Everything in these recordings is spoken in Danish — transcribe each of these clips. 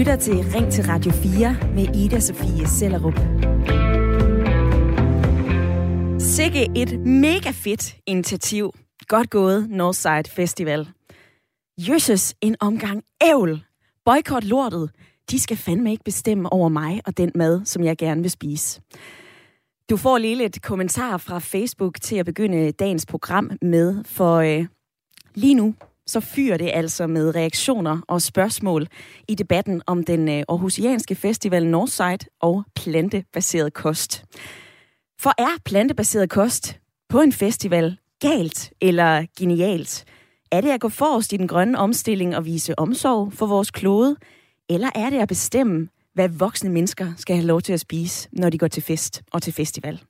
lytter til Ring til Radio 4 med Ida Sofie Sellerup. Sikke et mega fedt initiativ. Godt gået, Northside Festival. Jøsses, en omgang ævl. Boykot lortet. De skal fandme ikke bestemme over mig og den mad, som jeg gerne vil spise. Du får lige lidt kommentar fra Facebook til at begynde dagens program med, for øh, lige nu så fyrer det altså med reaktioner og spørgsmål i debatten om den øh, Aarhusianske festival Northside og plantebaseret kost. For er plantebaseret kost på en festival galt eller genialt? Er det at gå forrest i den grønne omstilling og vise omsorg for vores klode? Eller er det at bestemme, hvad voksne mennesker skal have lov til at spise, når de går til fest og til festival?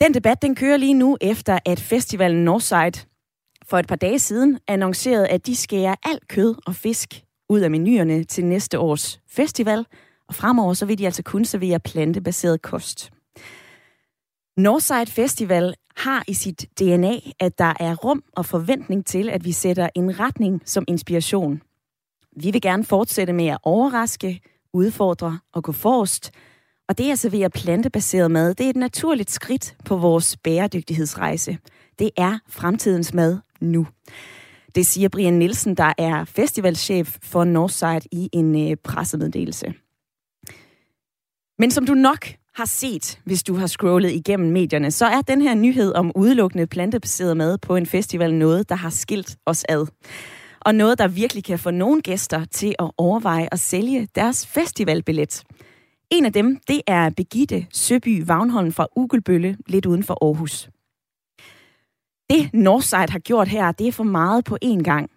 Den debat den kører lige nu efter, at festivalen Northside for et par dage siden annoncerede, at de skærer alt kød og fisk ud af menuerne til næste års festival, og fremover så vil de altså kun servere plantebaseret kost. Northside Festival har i sit DNA, at der er rum og forventning til, at vi sætter en retning som inspiration. Vi vil gerne fortsætte med at overraske, udfordre og gå forrest. Og det at servere plantebaseret mad, det er et naturligt skridt på vores bæredygtighedsrejse. Det er fremtidens mad nu. Det siger Brian Nielsen, der er festivalchef for Northside i en øh, pressemeddelelse. Men som du nok har set, hvis du har scrollet igennem medierne, så er den her nyhed om udelukkende plantebaseret mad på en festival noget, der har skilt os ad. Og noget, der virkelig kan få nogle gæster til at overveje at sælge deres festivalbillet. En af dem, det er Begitte Søby Vagnholm fra Ugelbølle, lidt uden for Aarhus. Det Northside har gjort her, det er for meget på én gang.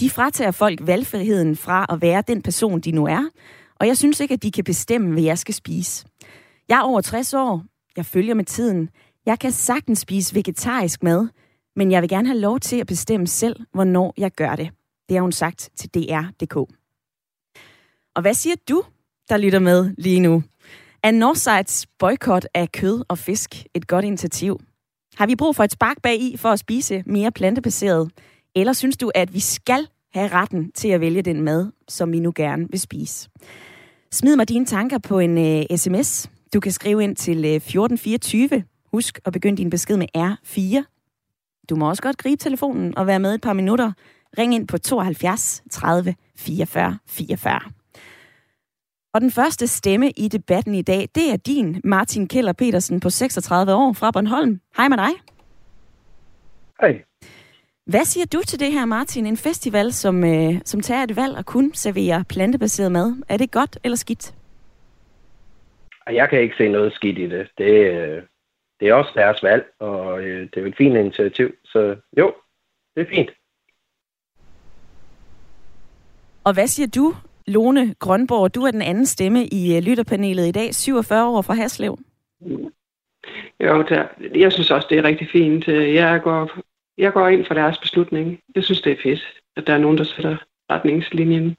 De fratager folk valgfriheden fra at være den person, de nu er, og jeg synes ikke, at de kan bestemme, hvad jeg skal spise. Jeg er over 60 år. Jeg følger med tiden. Jeg kan sagtens spise vegetarisk mad, men jeg vil gerne have lov til at bestemme selv, hvornår jeg gør det. Det har hun sagt til DR.dk. Og hvad siger du, der lytter med lige nu? Er Northsides boykot af kød og fisk et godt initiativ? Har vi brug for et spark bag i for at spise mere plantebaseret? Eller synes du, at vi skal have retten til at vælge den mad, som vi nu gerne vil spise? Smid mig dine tanker på en øh, uh, sms. Du kan skrive ind til uh, øh, 1424. Husk at begynde din besked med R4. Du må også godt gribe telefonen og være med et par minutter. Ring ind på 72 30 44 44. Og den første stemme i debatten i dag, det er din, Martin Keller Petersen på 36 år fra Bornholm. Hej med dig. Hej. Hvad siger du til det her, Martin? En festival, som, øh, som tager et valg og kun serverer plantebaseret mad. Er det godt eller skidt? Jeg kan ikke se noget skidt i det. Det, øh, det er også deres valg, og øh, det er et fint initiativ. Så jo, det er fint. Og hvad siger du, Lone Grønborg? Du er den anden stemme i øh, lytterpanelet i dag, 47 år fra Haslev. Jo, der, jeg synes også, det er rigtig fint. Jeg går, jeg går ind for deres beslutning. Jeg synes, det er fedt, at der er nogen, der sætter retningslinjen.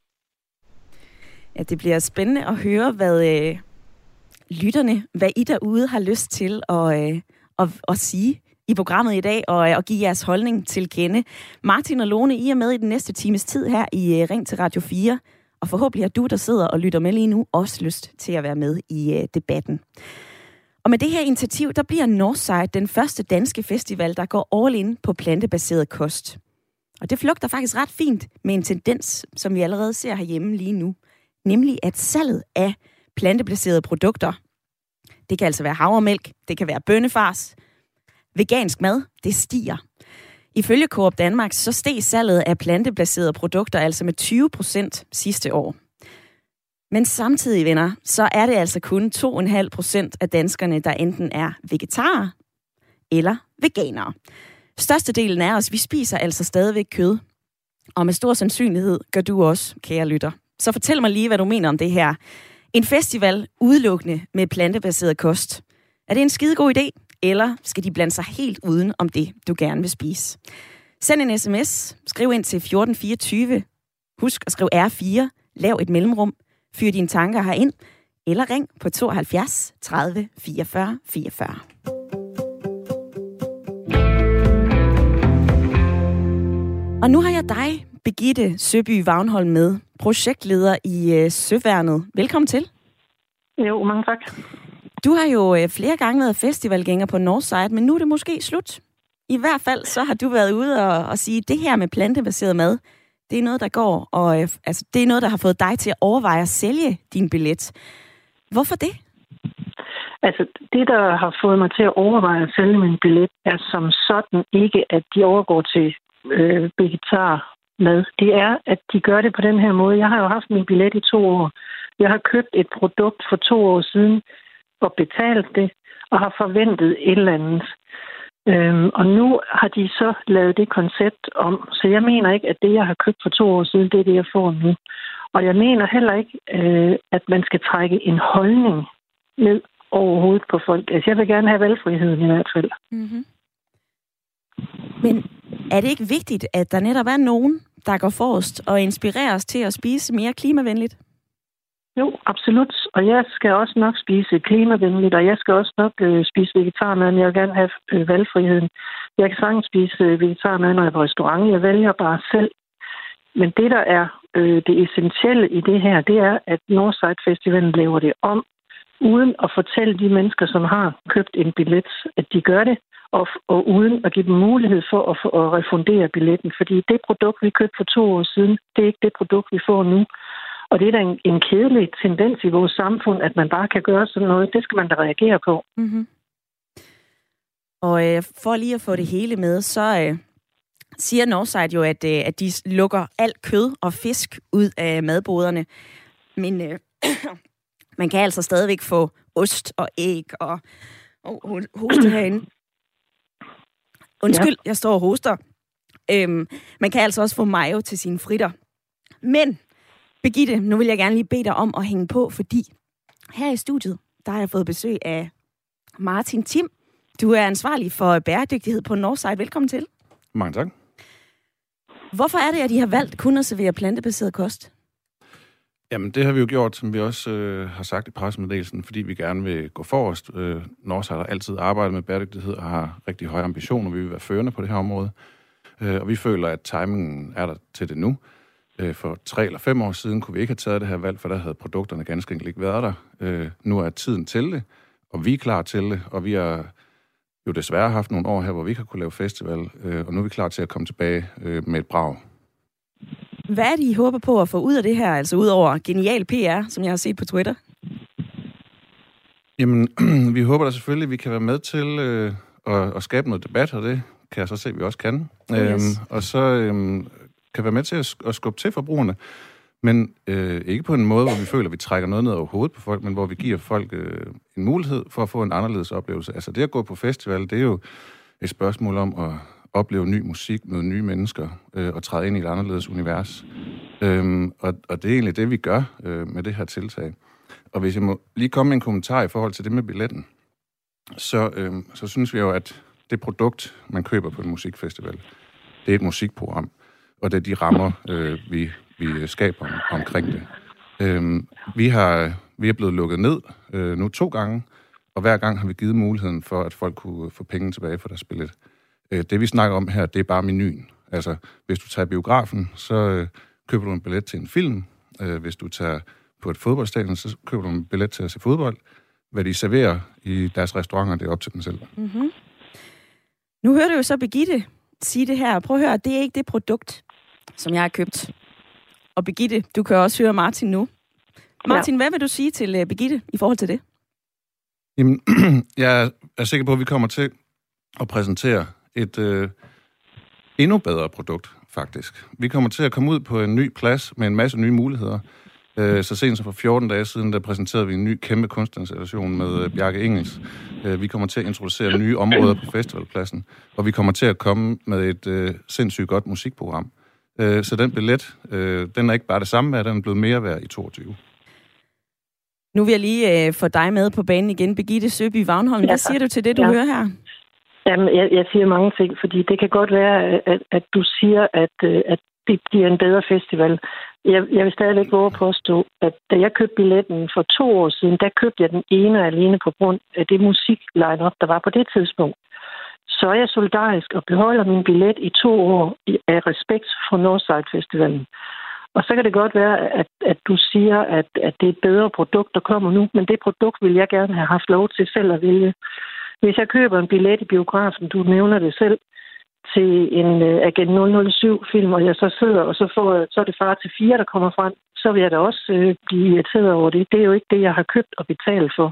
Ja, det bliver spændende at høre, hvad øh, lytterne, hvad I derude har lyst til at, øh, at, at sige i programmet i dag og, og give jeres holdning til kende. Martin og Lone, I er med i den næste times tid her i Ring til Radio 4. Og forhåbentlig har du, der sidder og lytter med lige nu, også lyst til at være med i øh, debatten. Og med det her initiativ, der bliver Northside den første danske festival, der går all in på plantebaseret kost. Og det flugter faktisk ret fint med en tendens, som vi allerede ser herhjemme lige nu. Nemlig at salget af plantebaserede produkter, det kan altså være havremælk, det kan være bønnefars, vegansk mad, det stiger. Ifølge Coop Danmark, så steg salget af plantebaserede produkter altså med 20 procent sidste år. Men samtidig, venner, så er det altså kun 2,5 procent af danskerne, der enten er vegetarer eller veganere. Størstedelen af os, vi spiser altså stadigvæk kød. Og med stor sandsynlighed gør du også, kære lytter. Så fortæl mig lige, hvad du mener om det her. En festival udelukkende med plantebaseret kost. Er det en skide god idé? Eller skal de blande sig helt uden om det, du gerne vil spise? Send en sms, skriv ind til 1424, husk at skrive R4, lav et mellemrum, fyr dine tanker herind, eller ring på 72 30 44 44. Og nu har jeg dig, Begitte Søby Vagnholm med, projektleder i øh, Søværnet. Velkommen til. Jo, mange tak. Du har jo øh, flere gange været festivalgænger på Northside, men nu er det måske slut. I hvert fald så har du været ude og, og sige, at det her med plantebaseret mad, det er noget, der går, og øh, altså, det er noget, der har fået dig til at overveje at sælge din billet. Hvorfor det? Altså, det, der har fået mig til at overveje at sælge min billet, er som sådan ikke, at de overgår til øh, vegetar mad. Det er, at de gør det på den her måde. Jeg har jo haft min billet i to år. Jeg har købt et produkt for to år siden og betalt det, og har forventet et eller andet. Øhm, og nu har de så lavet det koncept om, så jeg mener ikke, at det, jeg har købt for to år siden, det er det, jeg får nu. Og jeg mener heller ikke, øh, at man skal trække en holdning ned overhovedet på folk. Altså, jeg vil gerne have valgfriheden i hvert fald. Mm-hmm. Men er det ikke vigtigt, at der netop er nogen, der går forrest og inspirerer os til at spise mere klimavenligt? Jo, absolut. Og jeg skal også nok spise klimavenligt, og jeg skal også nok øh, spise vegetarmad, men jeg vil gerne have øh, valgfriheden. Jeg kan sagtens spise øh, vegetarmad, når jeg er på restaurant. Jeg vælger bare selv. Men det, der er øh, det essentielle i det her, det er, at Northside Festivalen laver det om, uden at fortælle de mennesker, som har købt en billet, at de gør det, og, og uden at give dem mulighed for at, for at refundere billetten. Fordi det produkt, vi købte for to år siden, det er ikke det produkt, vi får nu. Og det er da en, en kedelig tendens i vores samfund, at man bare kan gøre sådan noget. Det skal man da reagere på. Mm-hmm. Og øh, for lige at få det hele med, så øh, siger Northside jo, at, øh, at de lukker alt kød og fisk ud af madboderne. Men øh, man kan altså stadigvæk få ost og æg og oh, hoste herinde. Undskyld, ja. jeg står og hoster. Øhm, man kan altså også få mayo til sine fritter. Men, Begitte, nu vil jeg gerne lige bede dig om at hænge på, fordi her i studiet, der har jeg fået besøg af Martin Tim. Du er ansvarlig for bæredygtighed på Northside. Velkommen til. Mange tak. Hvorfor er det, at I har valgt kun at servere plantebaseret kost? Jamen, det har vi jo gjort, som vi også øh, har sagt i pressemeddelelsen, fordi vi gerne vil gå forrest. Øh, Northside har altid arbejdet med bæredygtighed og har rigtig høje ambitioner. Vi vil være førende på det her område. Øh, og vi føler, at timingen er der til det nu. Øh, for tre eller fem år siden kunne vi ikke have taget det her valg, for der havde produkterne ganske enkelt ikke været der. Øh, nu er tiden til det, og vi er klar til det, og vi har jo desværre haft nogle år her, hvor vi ikke har kunne lave festival, øh, og nu er vi klar til at komme tilbage øh, med et brag. Hvad er det, I håber på at få ud af det her, altså ud over genial PR, som jeg har set på Twitter? Jamen, vi håber da selvfølgelig, at vi kan være med til øh, at, at skabe noget debat, og det kan jeg så se, at vi også kan. Yes. Øhm, og så øhm, kan være med til at, at skubbe til forbrugerne, men øh, ikke på en måde, hvor vi føler, at vi trækker noget ned over hovedet på folk, men hvor vi giver folk øh, en mulighed for at få en anderledes oplevelse. Altså det at gå på festival, det er jo et spørgsmål om at opleve ny musik, møde nye mennesker øh, og træde ind i et anderledes univers. Øhm, og, og det er egentlig det, vi gør øh, med det her tiltag. Og hvis jeg må lige komme med en kommentar i forhold til det med billetten, så, øh, så synes vi jo, at det produkt, man køber på en musikfestival, det er et musikprogram, og det er de rammer, øh, vi, vi skaber om, omkring det. Øh, vi, har, vi er blevet lukket ned øh, nu to gange, og hver gang har vi givet muligheden for, at folk kunne få penge tilbage for deres billet. Øh, det vi snakker om her, det er bare menuen. Altså, hvis du tager biografen, så øh, køber du en billet til en film. Øh, hvis du tager på et fodboldstadion, så køber du en billet til at se fodbold. Hvad de serverer i deres restauranter, det er op til dem selv. Mm-hmm. Nu hører du jo så Begitte sige det her. Prøv at høre, det er ikke det produkt, som jeg har købt. Og Begitte, du kan også høre Martin nu. Martin, ja. hvad vil du sige til uh, Begitte i forhold til det? Jamen, jeg er sikker på, at vi kommer til at præsentere et øh, endnu bedre produkt, faktisk. Vi kommer til at komme ud på en ny plads med en masse nye muligheder. Øh, så sent som for 14 dage siden, der præsenterede vi en ny kæmpe kunstinstallation med øh, Bjarke Engels. Øh, vi kommer til at introducere nye områder på festivalpladsen, og vi kommer til at komme med et øh, sindssygt godt musikprogram. Øh, så den billet, øh, den er ikke bare det samme værd, den er blevet mere værd i 22. Nu vil jeg lige øh, få dig med på banen igen. Birgitte Søby Vagnholm, ja, hvad siger du til det, du ja. hører her? Jamen, jeg, jeg siger mange ting, fordi det kan godt være, at, at du siger, at, øh, at det bliver en bedre festival. Jeg, jeg vil stadigvæk våge at påstå, at da jeg købte billetten for to år siden, der købte jeg den ene og alene på grund af det musikline der var på det tidspunkt så er jeg solidarisk og beholder min billet i to år af respekt for Northside Festivalen. Og så kan det godt være, at, at du siger, at, at det er et bedre produkt, der kommer nu, men det produkt vil jeg gerne have haft lov til selv at vælge. Hvis jeg køber en billet i biografen, du nævner det selv, til en uh, Agent 007-film, og jeg så sidder, og så, får, så er det far til fire, der kommer frem, så vil jeg da også uh, blive irriteret over det. Det er jo ikke det, jeg har købt og betalt for.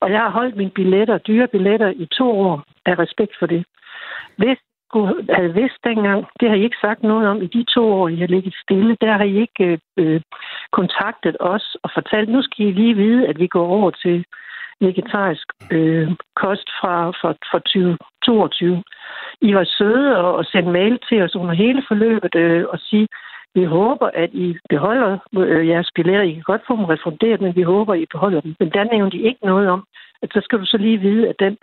Og jeg har holdt mine billetter, dyre billetter, i to år af respekt for det. Hvis skulle have vidst dengang, det har I ikke sagt noget om i de to år, I har ligget stille. Der har I ikke øh, kontaktet os og fortalt, nu skal I lige vide, at vi går over til vegetarisk øh, kost fra, fra, fra 2022. I var søde og, og sendte mail til os under hele forløbet øh, og sige, vi håber, at I beholder øh, jeres billetter. I kan godt få dem refunderet, men vi håber, at I beholder dem. Men der nævnte de ikke noget om, at så skal du så lige vide, at den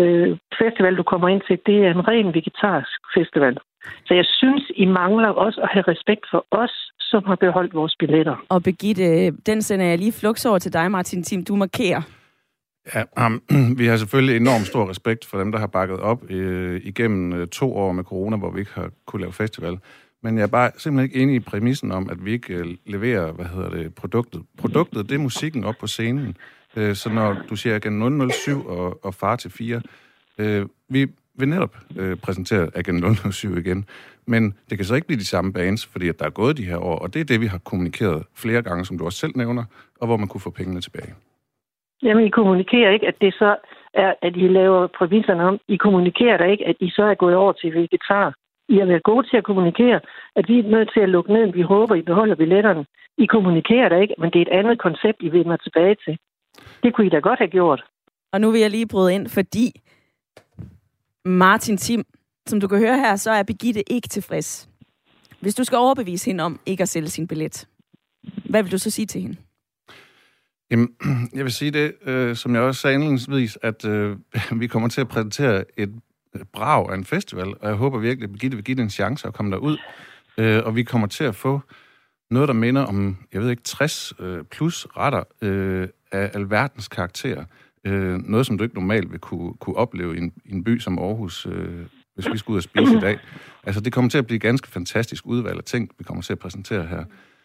øh, festival, du kommer ind til, det er en ren vegetarisk festival. Så jeg synes, I mangler også at have respekt for os, som har beholdt vores billetter. Og Begitte, den sender jeg lige flux over til dig, Martin Tim. Du markerer. Ja, um, vi har selvfølgelig enormt stor respekt for dem, der har bakket op øh, igennem øh, to år med corona, hvor vi ikke har kunne lave festival. Men jeg er bare simpelthen ikke enig i præmissen om, at vi ikke øh, leverer, hvad hedder det, produktet. Produktet, det er musikken op på scenen. Øh, så når du siger Agent 007 og, og Far til 4, øh, vi vil netop øh, præsentere Agent 007 igen. Men det kan så ikke blive de samme bands, fordi at der er gået de her år, og det er det, vi har kommunikeret flere gange, som du også selv nævner, og hvor man kunne få pengene tilbage. Jamen, I kommunikerer ikke, at det så er, at I laver præmisserne om. I kommunikerer da ikke, at I så er gået over til vegetar. I har været gode til at kommunikere, at vi er nødt til at lukke ned. Vi håber, I beholder billetterne. I kommunikerer da ikke, men det er et andet koncept, I vender tilbage til. Det kunne I da godt have gjort. Og nu vil jeg lige bryde ind, fordi Martin Tim, som du kan høre her, så er Begitte ikke tilfreds. Hvis du skal overbevise hende om ikke at sælge sin billet, hvad vil du så sige til hende? Jamen, jeg vil sige det, øh, som jeg også sagde indledningsvis, at øh, vi kommer til at præsentere et brag af en festival, og jeg håber virkelig, at Birgitte vil give det en chance at komme derud. Øh, og vi kommer til at få noget, der minder om, jeg ved ikke, 60 øh, plus retter øh, af alverdens karakterer. Øh, noget, som du ikke normalt vil kunne, kunne opleve i en, i en by som Aarhus, øh, hvis vi skal ud og spise i dag. Altså, det kommer til at blive ganske fantastisk udvalg af ting, vi kommer til at præsentere her.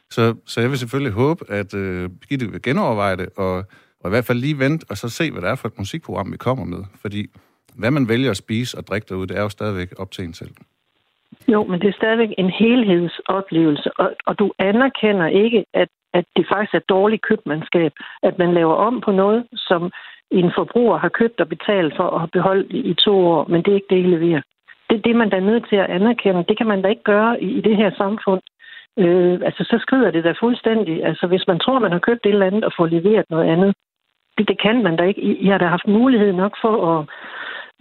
Så, så jeg vil selvfølgelig håbe, at øh, Birgitte vil genoverveje det, og, og i hvert fald lige vente, og så se, hvad det er for et musikprogram, vi kommer med. Fordi hvad man vælger at spise og drikke derude, det er jo stadigvæk op til en selv. Jo, men det er stadigvæk en helhedsoplevelse, og, og du anerkender ikke, at, at det faktisk er dårligt købmandskab, at man laver om på noget, som en forbruger har købt og betalt for og har beholdt i to år, men det er ikke det, I leverer. Det er det, man da er nødt til at anerkende. Det kan man da ikke gøre i, i det her samfund. Øh, altså, så skrider det da fuldstændig. Altså, hvis man tror, man har købt et eller andet og får leveret noget andet, det, det kan man da ikke. I, I har da haft mulighed nok for at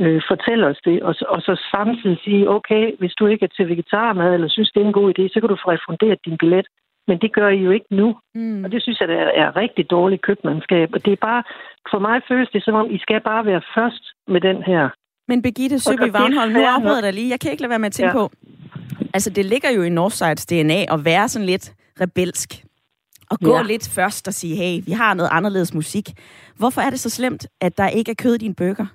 øh, fortælle os det, og, og så samtidig sige, okay, hvis du ikke er til vegetarmad, eller synes, det er en god idé, så kan du få refunderet din billet. Men det gør I jo ikke nu. Mm. Og det synes jeg, det er, rigtig dårligt købmandskab. Og det er bare, for mig føles det som om, I skal bare være først med den her. Men Begitte Søby Vagnholm, nu afbryder dig lige. Jeg kan ikke lade være med at tænke ja. på, Altså, det ligger jo i Northsides DNA at være sådan lidt rebelsk. Og gå ja. lidt først og sige, hey, vi har noget anderledes musik. Hvorfor er det så slemt, at der ikke er kød i din burger?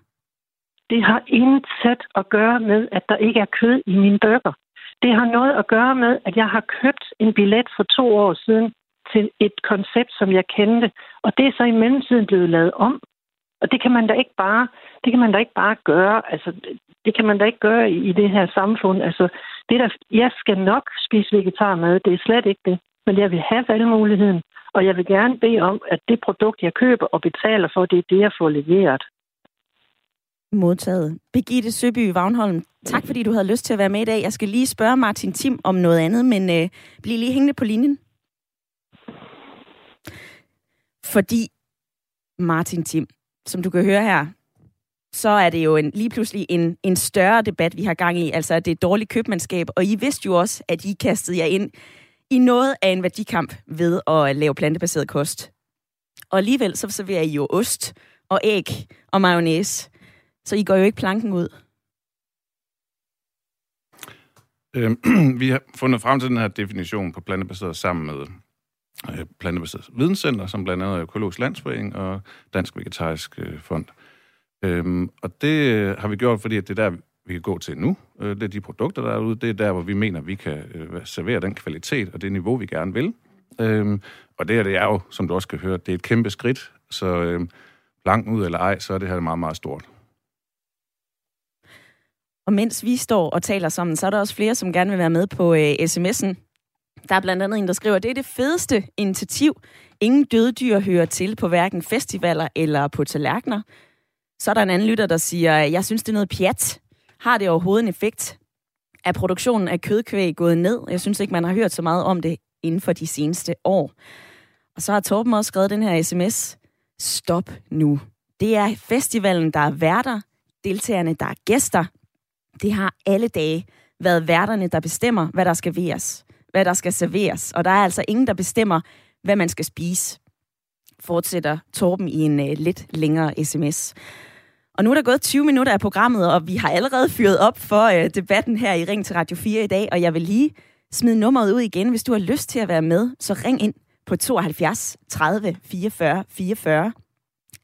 Det har intet at gøre med, at der ikke er kød i min burger. Det har noget at gøre med, at jeg har købt en billet for to år siden til et koncept, som jeg kendte. Og det er så i mellemtiden blevet lavet om. Og det kan man da ikke bare, det kan man da ikke bare gøre. Altså, det kan man da ikke gøre i, i det her samfund. Altså, det der, jeg skal nok spise vegetarmad, det er slet ikke det. Men jeg vil have valgmuligheden, og jeg vil gerne bede om, at det produkt, jeg køber og betaler for, det er det, jeg får leveret. Modtaget. Begitte Søby Vagnholm, tak fordi du havde lyst til at være med i dag. Jeg skal lige spørge Martin Tim om noget andet, men øh, bliv lige hængende på linjen. Fordi Martin Tim, som du kan høre her, så er det jo en, lige pludselig en, en større debat, vi har gang i. Altså, det er dårligt købmandskab. Og I vidste jo også, at I kastede jer ind i noget af en værdikamp ved at lave plantebaseret kost. Og alligevel så serverer I jo ost og æg og mayonnaise. Så I går jo ikke planken ud. Øh, vi har fundet frem til den her definition på plantebaseret sammen med øh, Plantebaseret Videnscenter, som blandt andet er Økologisk Landsforening og Dansk Vegetarisk øh, Fond. Øhm, og det øh, har vi gjort, fordi det er der, vi kan gå til nu. Øh, det er de produkter, der er ude. Det er der, hvor vi mener, vi kan øh, servere den kvalitet og det niveau, vi gerne vil. Øhm, og det her, det er jo, som du også kan høre, det er et kæmpe skridt. Så øh, langt ud eller ej, så er det her meget, meget stort. Og mens vi står og taler sammen, så er der også flere, som gerne vil være med på øh, sms'en. Der er blandt andet en, der skriver, det er det fedeste initiativ. Ingen døde dyr hører til på hverken festivaler eller på tallerkener. Så er der en anden lytter, der siger, jeg synes, det er noget pjat. Har det overhovedet en effekt? Er produktionen af kødkvæg gået ned? Jeg synes ikke, man har hørt så meget om det inden for de seneste år. Og så har Torben også skrevet den her sms. Stop nu. Det er festivalen, der er værter, deltagerne, der er gæster. Det har alle dage været værterne, der bestemmer, hvad der skal væres, Hvad der skal serveres. Og der er altså ingen, der bestemmer, hvad man skal spise. Fortsætter Torben i en øh, lidt længere sms. Og nu er der gået 20 minutter af programmet, og vi har allerede fyret op for øh, debatten her i Ring til Radio 4 i dag, og jeg vil lige smide nummeret ud igen. Hvis du har lyst til at være med, så ring ind på 72 30 44 44.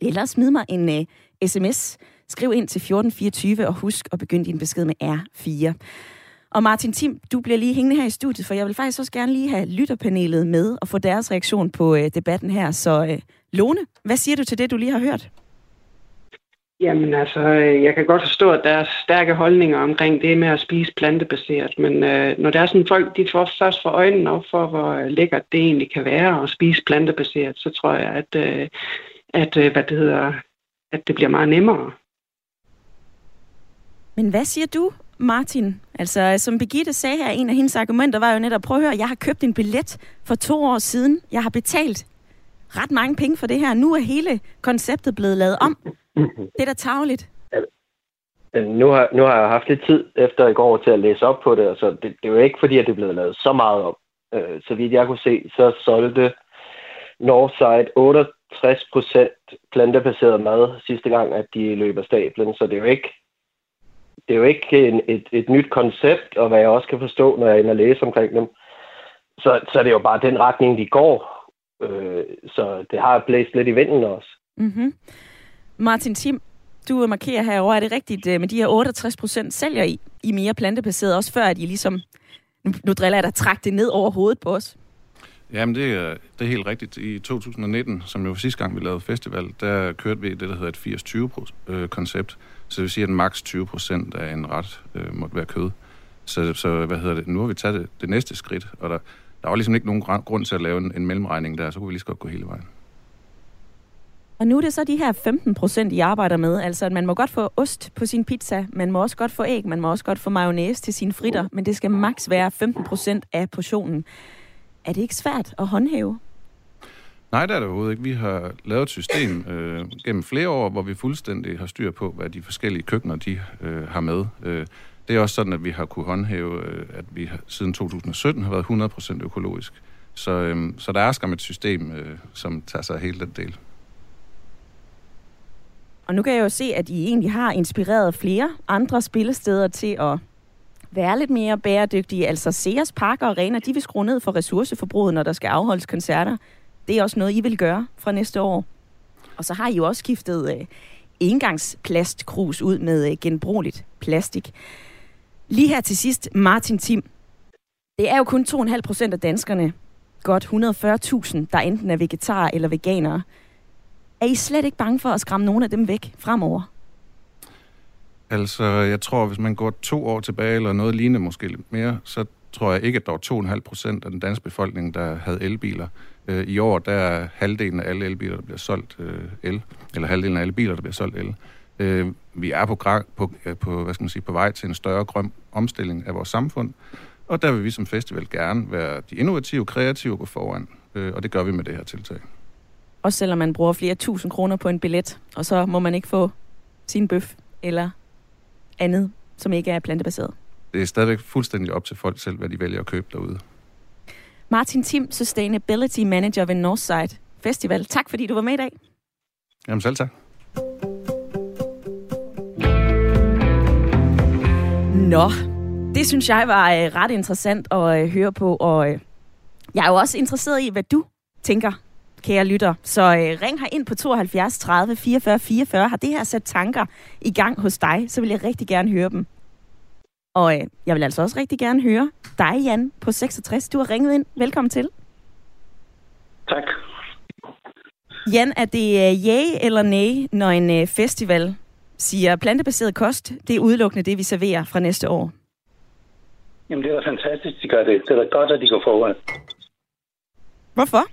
Eller smid mig en øh, sms. Skriv ind til 1424 og husk at begynde din besked med R4. Og Martin Tim, du bliver lige hængende her i studiet, for jeg vil faktisk også gerne lige have lytterpanelet med og få deres reaktion på øh, debatten her. Så øh, Lone, hvad siger du til det, du lige har hørt? Jamen altså, øh, jeg kan godt forstå, at der er stærke holdninger omkring det med at spise plantebaseret, men øh, når der er sådan folk, de får først for øjnene op for, hvor lækkert det egentlig kan være at spise plantebaseret, så tror jeg, at, øh, at, øh, hvad det hedder, at det bliver meget nemmere. Men hvad siger du, Martin? Altså, som Birgitte sagde her, en af hendes argumenter var jo netop, prøv at høre, jeg har købt en billet for to år siden. Jeg har betalt ret mange penge for det her. Nu er hele konceptet blevet lavet om. Det er da tageligt. Nu har, nu har jeg haft lidt tid efter i går til at læse op på det, og så det, det er jo ikke fordi, at det er blevet lavet så meget om. Øh, så vidt jeg kunne se, så solgte Northside 68 procent plantebaseret mad sidste gang, at de løber stablen, så det er jo ikke det er jo ikke en, et, et nyt koncept, og hvad jeg også kan forstå, når jeg er inde og læse omkring dem, så, så er det jo bare den retning, de går. Øh, så det har blæst lidt i vinden også. Mm-hmm. Martin Tim, du markerer herover, er det rigtigt, øh, med de her 68 procent sælger I, I mere plantebaseret, også før at I ligesom, nu, nu driller jeg dig, træk det ned over hovedet på os? Jamen, det er, det er helt rigtigt. I 2019, som jo var sidste gang, vi lavede festival, der kørte vi det, der hedder et 80-20-koncept. Så det vil sige, at maks 20 procent af en ret øh, måtte være kød. Så, så hvad hedder det? nu har vi taget det, det næste skridt, og der, der var ligesom ikke nogen grund til at lave en, en mellemregning der, så kunne vi lige så godt gå hele vejen. Og nu er det så de her 15 procent, I arbejder med. Altså, at man må godt få ost på sin pizza, man må også godt få æg, man må også godt få mayonnaise til sine fritter, men det skal maks være 15 procent af portionen. Er det ikke svært at håndhæve? Nej, det er det overhovedet ikke. Vi har lavet et system øh, gennem flere år, hvor vi fuldstændig har styr på, hvad de forskellige køkkener de øh, har med. Øh, det er også sådan, at vi har kunne håndhæve, øh, at vi har, siden 2017 har været 100% økologisk. Så, øh, så der er skam et system, øh, som tager sig af hele den del. Og nu kan jeg jo se, at I egentlig har inspireret flere andre spillesteder til at være lidt mere bæredygtige. Altså Sears Park og Arena, de vil skrue ned for ressourceforbruget, når der skal afholdes koncerter. Det er også noget, I vil gøre fra næste år. Og så har I jo også skiftet øh, engangsplastkrus ud med øh, genbrugeligt plastik. Lige her til sidst, Martin Tim. Det er jo kun 2,5 procent af danskerne, godt 140.000, der enten er vegetarer eller veganere. Er I slet ikke bange for at skræmme nogen af dem væk fremover? Altså, jeg tror, hvis man går to år tilbage, eller noget lignende måske lidt mere, så tror jeg ikke, at der var 2,5 procent af den danske befolkning, der havde elbiler. Øh, I år der er halvdelen af alle elbiler, der bliver solgt øh, el, eller halvdelen af alle biler, der bliver solgt el. Øh, vi er på, på, på, hvad skal man sige, på vej til en større grøn omstilling af vores samfund, og der vil vi som festival gerne være de innovative, kreative og gå foran, øh, og det gør vi med det her tiltag. Også selvom man bruger flere tusind kroner på en billet, og så må man ikke få sin bøf eller andet, som ikke er plantebaseret. Det er stadigvæk fuldstændig op til folk selv, hvad de vælger at købe derude. Martin Tim, Sustainability Manager ved Northside Festival. Tak fordi du var med i dag. Jamen selv tak. Nå, det synes jeg var uh, ret interessant at uh, høre på, og uh, jeg er jo også interesseret i, hvad du tænker. kære lytter. Så øh, ring her ind på 72 30 44 44. Har det her sat tanker i gang hos dig, så vil jeg rigtig gerne høre dem. Og øh, jeg vil altså også rigtig gerne høre dig, Jan, på 66. Du har ringet ind. Velkommen til. Tak. Jan, er det øh, ja eller nej, når en øh, festival siger plantebaseret kost, det er udelukkende det, vi serverer fra næste år? Jamen, det er da fantastisk, de gør det. Det er da godt, at de går foran. Hvorfor?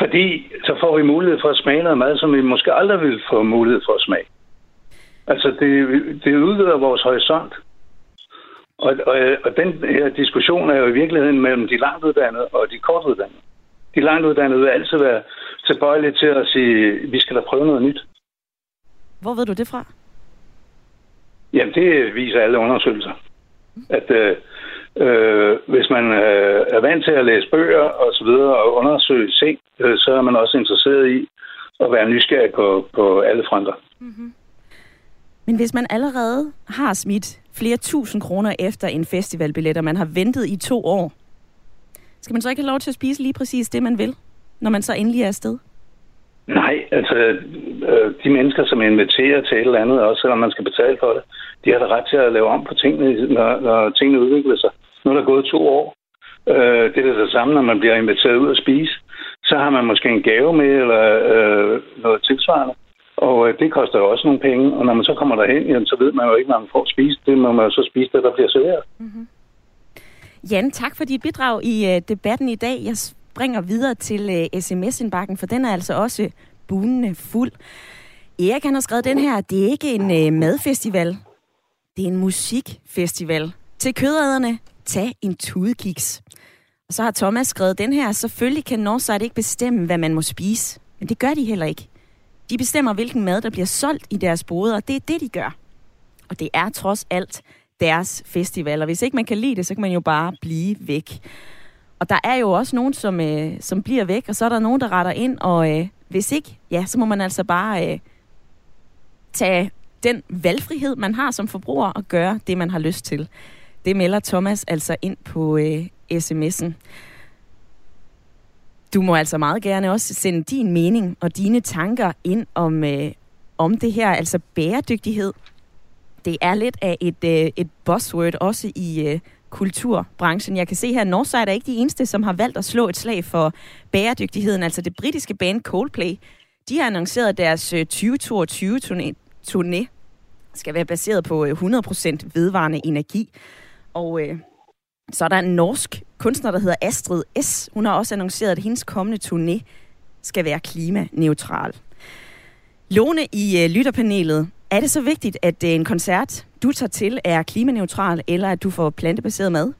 Fordi så får vi mulighed for at smage noget mad, som vi måske aldrig ville få mulighed for at smage. Altså, det, det udvider vores horisont. Og, og, og den her diskussion er jo i virkeligheden mellem de langt uddannede og de kortuddannede. De langt uddannede vil altid være tilbøjelige til at sige, vi skal da prøve noget nyt. Hvor ved du det fra? Jamen, det viser alle undersøgelser. At øh, øh, hvis man øh, er vant til at læse bøger og så videre og undersøge ting, øh, så er man også interesseret i at være nysgerrig på, på alle fronter. Mm-hmm. Men hvis man allerede har smidt flere tusind kroner efter en festivalbillet, og man har ventet i to år, skal man så ikke have lov til at spise lige præcis det, man vil, når man så endelig er afsted? Nej, altså øh, de mennesker, som inviterer til et eller andet, også selvom man skal betale for det, de har da ret til at lave om på tingene, når, når tingene udvikler sig. Nu er der gået to år. Øh, det er det samme, når man bliver inviteret ud at spise. Så har man måske en gave med, eller øh, noget tilsvarende. Og øh, det koster jo også nogle penge. Og når man så kommer derhen, jamen, så ved man jo ikke, hvad man får spist. Det må man jo så spise, det der bliver serveret. Mm-hmm. Jan, tak for dit bidrag i uh, debatten i dag. Jeg springer videre til øh, uh, sms-indbakken, for den er altså også bunende fuld. Erik han har skrevet den her, det er ikke en uh, madfestival, det er en musikfestival. Til kødæderne, tag en tudekiks. Og så har Thomas skrevet den her, selvfølgelig kan Northside ikke bestemme, hvad man må spise. Men det gør de heller ikke. De bestemmer, hvilken mad, der bliver solgt i deres boder, og det er det, de gør. Og det er trods alt deres festival. Og hvis ikke man kan lide det, så kan man jo bare blive væk. Og der er jo også nogen, som, øh, som bliver væk, og så er der nogen, der retter ind, og øh, hvis ikke, ja, så må man altså bare øh, tage den valgfrihed, man har som forbruger, og gøre det, man har lyst til. Det melder Thomas altså ind på øh, sms'en. Du må altså meget gerne også sende din mening og dine tanker ind om, øh, om det her, altså bæredygtighed. Det er lidt af et, øh, et buzzword også i øh, kulturbranchen. Jeg kan se her, at Northside er ikke de eneste, som har valgt at slå et slag for bæredygtigheden. Altså det britiske band Coldplay, de har annonceret deres øh, 2022-turné skal være baseret på øh, 100% vedvarende energi. Og øh, så er der en norsk kunstner, der hedder Astrid S. Hun har også annonceret, at hendes kommende turné skal være klimaneutral. Lone i øh, lytterpanelet, er det så vigtigt, at øh, en koncert, du tager til, er klimaneutral, eller at du får plantebaseret mad?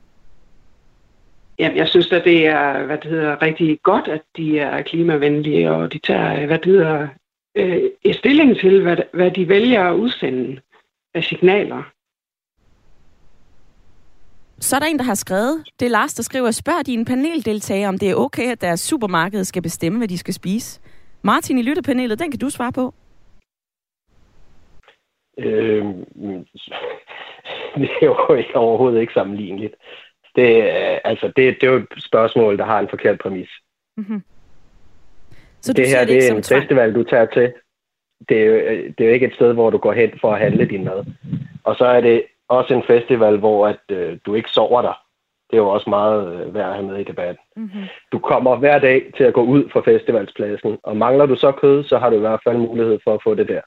Jamen, jeg synes at det er hvad det hedder, rigtig godt, at de er klimavenlige, og de tager øh, hvad det hedder, øh, stilling til, hvad, hvad de vælger at udsende af signaler. Så er der en, der har skrevet, det er Lars, der skriver, spørg dine paneldeltagere, om det er okay, at deres supermarked skal bestemme, hvad de skal spise. Martin i lyttepanelet, den kan du svare på. Øh, det er jo ikke, overhovedet ikke sammenligneligt. Det, altså, det, det er jo et spørgsmål, der har en forkert præmis. Mm-hmm. Så det her det, det er en festival, du tager til. Det er, jo, det er jo ikke et sted, hvor du går hen for at handle din mad. Og så er det også en festival, hvor at, øh, du ikke sover der. Det er jo også meget øh, værd at have med i debatten. Mm-hmm. Du kommer hver dag til at gå ud fra festivalspladsen, og mangler du så kød, så har du i hvert fald mulighed for at få det der.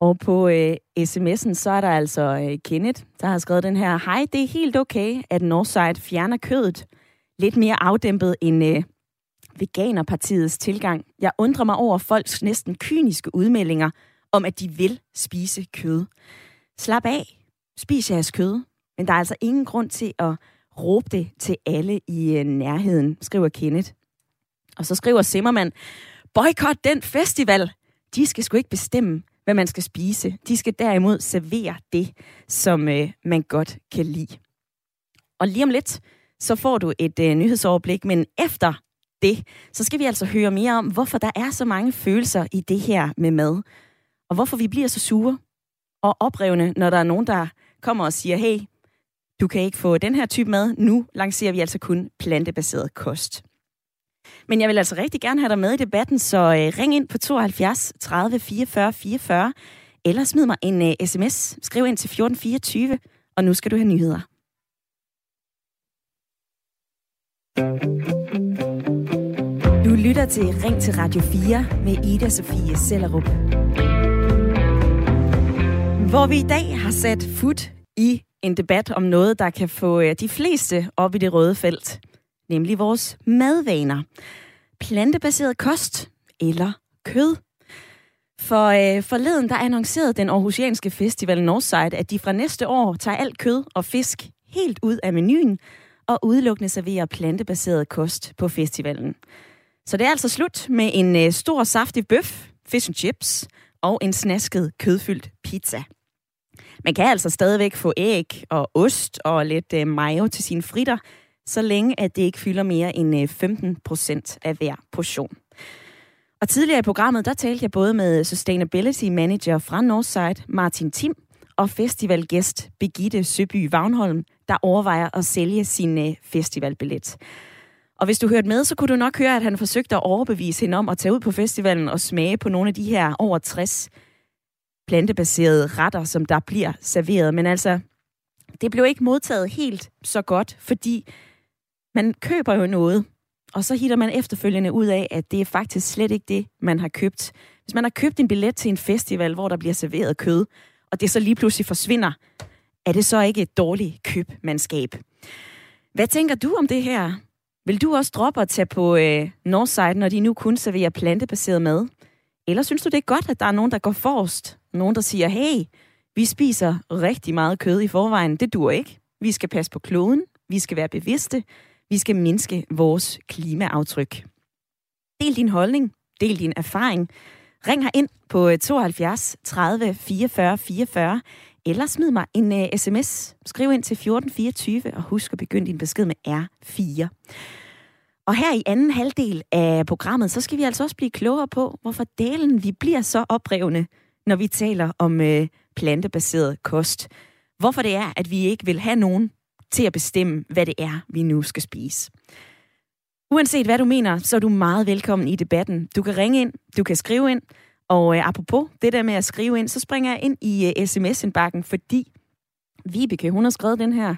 Og på øh, sms'en, så er der altså øh, Kenneth, der har skrevet den her. Hej, det er helt okay, at Northside fjerner kødet. Lidt mere afdæmpet end øh, Veganerpartiets tilgang. Jeg undrer mig over folks næsten kyniske udmeldinger om, at de vil spise kød. Slap af. Spis jeres kød. Men der er altså ingen grund til at råbe det til alle i øh, nærheden, skriver Kenneth. Og så skriver Simmermann, boykot den festival. De skal sgu ikke bestemme, hvad man skal spise. De skal derimod servere det, som øh, man godt kan lide. Og lige om lidt, så får du et øh, nyhedsoverblik, men efter det, så skal vi altså høre mere om, hvorfor der er så mange følelser i det her med mad. Og hvorfor vi bliver så sure og oprevne, når der er nogen, der kommer og siger, hey, du kan ikke få den her type mad. Nu lancerer vi altså kun plantebaseret kost. Men jeg vil altså rigtig gerne have dig med i debatten, så øh, ring ind på 72 30 44 44, eller smid mig en øh, uh, sms. Skriv ind til 1424, og nu skal du have nyheder. Du lytter til Ring til Radio 4 med Ida Sofie Sellerup. Hvor vi i dag har sat fod i en debat om noget, der kan få øh, de fleste op i det røde felt, nemlig vores madvaner. Plantebaseret kost eller kød. For øh, forleden der annoncerede den Aarhusianske Festival Northside, at de fra næste år tager alt kød og fisk helt ud af menuen og udelukkende serverer plantebaseret kost på festivalen. Så det er altså slut med en øh, stor saftig bøf, fish and chips og en snasket kødfyldt pizza. Man kan altså stadigvæk få æg og ost og lidt øh, mayo til sine fritter, så længe at det ikke fylder mere end 15 øh, procent af hver portion. Og tidligere i programmet, der talte jeg både med Sustainability Manager fra Northside, Martin Tim, og festivalgæst Begitte Søby Vagnholm, der overvejer at sælge sin øh, festivalbillet. Og hvis du hørte med, så kunne du nok høre, at han forsøgte at overbevise hende om at tage ud på festivalen og smage på nogle af de her over 60 plantebaserede retter, som der bliver serveret. Men altså, det blev ikke modtaget helt så godt, fordi man køber jo noget, og så hitter man efterfølgende ud af, at det er faktisk slet ikke det, man har købt. Hvis man har købt en billet til en festival, hvor der bliver serveret kød, og det så lige pludselig forsvinder, er det så ikke et dårligt købmandskab? Hvad tænker du om det her? Vil du også droppe at tage på øh, Northside, når de nu kun serverer plantebaseret mad? Eller synes du, det er godt, at der er nogen, der går forrest? Nogen, der siger, hey, vi spiser rigtig meget kød i forvejen. Det dur ikke. Vi skal passe på kloden. Vi skal være bevidste. Vi skal mindske vores klimaaftryk. Del din holdning. Del din erfaring. Ring her ind på 72 30 44 44, eller smid mig en øh, uh, sms. Skriv ind til 1424, og husk at begynde din besked med R4. Og her i anden halvdel af programmet, så skal vi altså også blive klogere på, hvorfor delen vi bliver så oprevne, når vi taler om øh, plantebaseret kost. Hvorfor det er, at vi ikke vil have nogen til at bestemme, hvad det er, vi nu skal spise. Uanset hvad du mener, så er du meget velkommen i debatten. Du kan ringe ind, du kan skrive ind, og øh, apropos det der med at skrive ind, så springer jeg ind i øh, sms-indbakken, fordi Vibeke, hun har skrevet den her.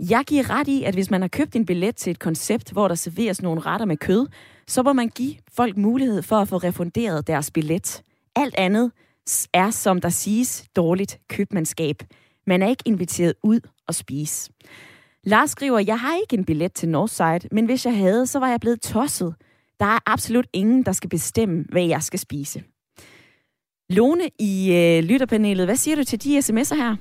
Jeg giver ret i, at hvis man har købt en billet til et koncept, hvor der serveres nogle retter med kød, så må man give folk mulighed for at få refunderet deres billet. Alt andet er, som der siges, dårligt købmandskab. Man er ikke inviteret ud og spise. Lars skriver, jeg har ikke en billet til Northside, men hvis jeg havde, så var jeg blevet tosset. Der er absolut ingen, der skal bestemme, hvad jeg skal spise. Lone i øh, lytterpanelet, hvad siger du til de sms'er her?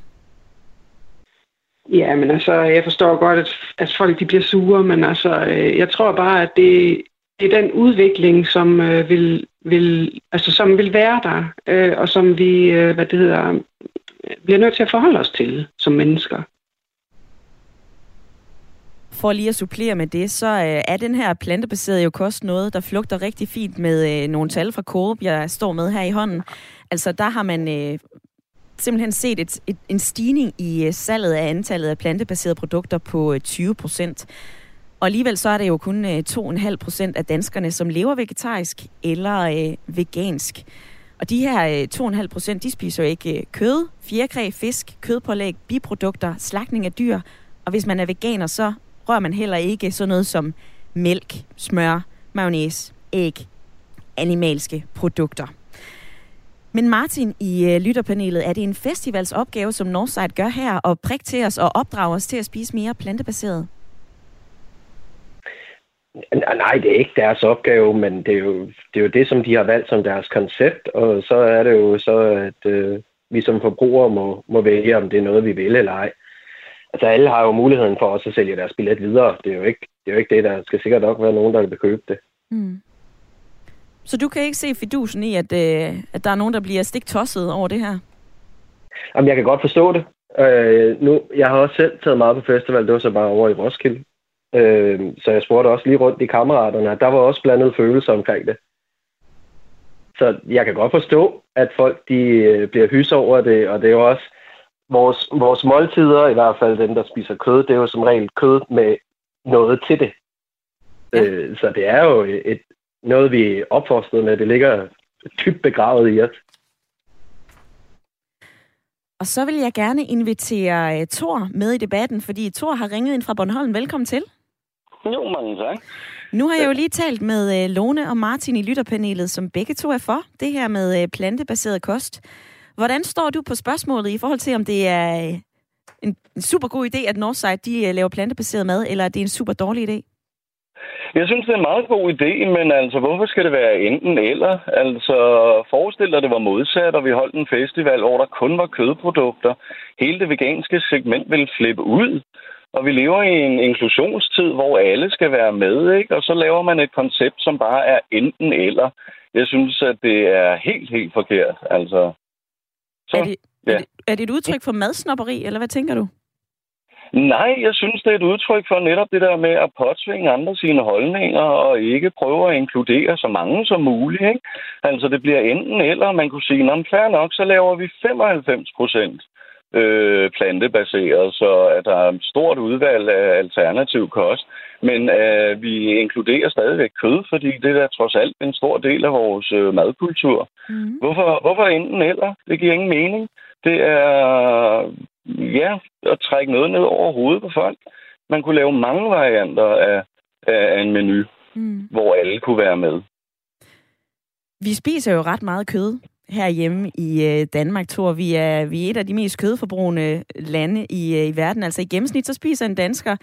Ja, men altså, jeg forstår godt, at, at folk de bliver sure, men altså, øh, jeg tror bare, at det, det er den udvikling, som øh, vil, vil, altså, som vil være der, øh, og som vi, øh, hvad det hedder, bliver nødt til at forholde os til som mennesker. For lige at supplere med det, så øh, er den her plantebaserede jo kost noget, der flugter rigtig fint med øh, nogle tal fra Coop, jeg står med her i hånden. Altså der har man øh, simpelthen set et, et, en stigning i øh, salget af antallet af plantebaserede produkter på øh, 20 procent. Og alligevel så er det jo kun øh, 2,5 procent af danskerne, som lever vegetarisk eller øh, vegansk. Og de her 2,5 procent, de spiser jo ikke kød, fjerkræ, fisk, kødpålæg, biprodukter, slagtning af dyr. Og hvis man er veganer, så rører man heller ikke sådan noget som mælk, smør, mayonnaise, æg, animalske produkter. Men Martin i øh, lytterpanelet, er det en festivals opgave, som Northside gør her, og prik til os og opdrage os til at spise mere plantebaseret? Nej, det er ikke deres opgave, men det er, jo, det er jo det, som de har valgt som deres koncept, og så er det jo så, at øh, vi som forbrugere må, må vælge, om det er noget, vi vil eller ej. Altså alle har jo muligheden for også at sælge deres billet videre. Det er jo ikke det, er jo ikke det der skal sikkert nok være nogen, der vil købe det. Mm. Så du kan ikke se fidusen i, at, øh, at der er nogen, der bliver stiktosset over det her? Jamen, jeg kan godt forstå det. Øh, nu, jeg har også selv taget meget på festival, det var så bare over i Roskilde. Øh, så jeg spurgte også lige rundt i kammeraterne, der var også blandet følelser omkring det. Så jeg kan godt forstå, at folk de øh, bliver hys over det, og det er jo også vores, vores måltider, i hvert fald dem, der spiser kød, det er jo som regel kød med noget til det. Ja. Øh, så det er jo et, noget, vi er opfostret med. Det ligger typt begravet i os. Og så vil jeg gerne invitere uh, Thor med i debatten, fordi Thor har ringet ind fra Bornholm. Velkommen til. Jo, mange tak. Nu har jeg jo lige talt med uh, Lone og Martin i lytterpanelet, som begge to er for det her med uh, plantebaseret kost. Hvordan står du på spørgsmålet i forhold til, om det er en super god idé, at Northside de laver plantebaseret mad, eller er det en super dårlig idé? Jeg synes, det er en meget god idé, men altså, hvorfor skal det være enten eller? Altså, forestil dig, det var modsat, og vi holdt en festival, hvor der kun var kødprodukter. Hele det veganske segment ville flippe ud. Og vi lever i en inklusionstid, hvor alle skal være med, ikke? Og så laver man et koncept, som bare er enten eller. Jeg synes, at det er helt, helt forkert. Altså, så, er, det, ja. er, det, er det et udtryk for madsnopperi, eller hvad tænker du? Nej, jeg synes, det er et udtryk for netop det der med at påtvinge andre sine holdninger og ikke prøve at inkludere så mange som muligt. Ikke? Altså, det bliver enten eller, man kunne sige, at fair nok, så laver vi 95 procent øh, plantebaseret, så at der er et stort udvalg af alternativ kost. Men øh, vi inkluderer stadigvæk kød, fordi det er trods alt en stor del af vores øh, madkultur. Mm. Hvorfor, hvorfor enten eller? Det giver ingen mening. Det er ja, at trække noget ned over hovedet på folk. Man kunne lave mange varianter af, af en menu, mm. hvor alle kunne være med. Vi spiser jo ret meget kød herhjemme i øh, Danmark, tror vi er, vi er et af de mest kødforbrugende lande i, øh, i verden. Altså i gennemsnit, så spiser en dansker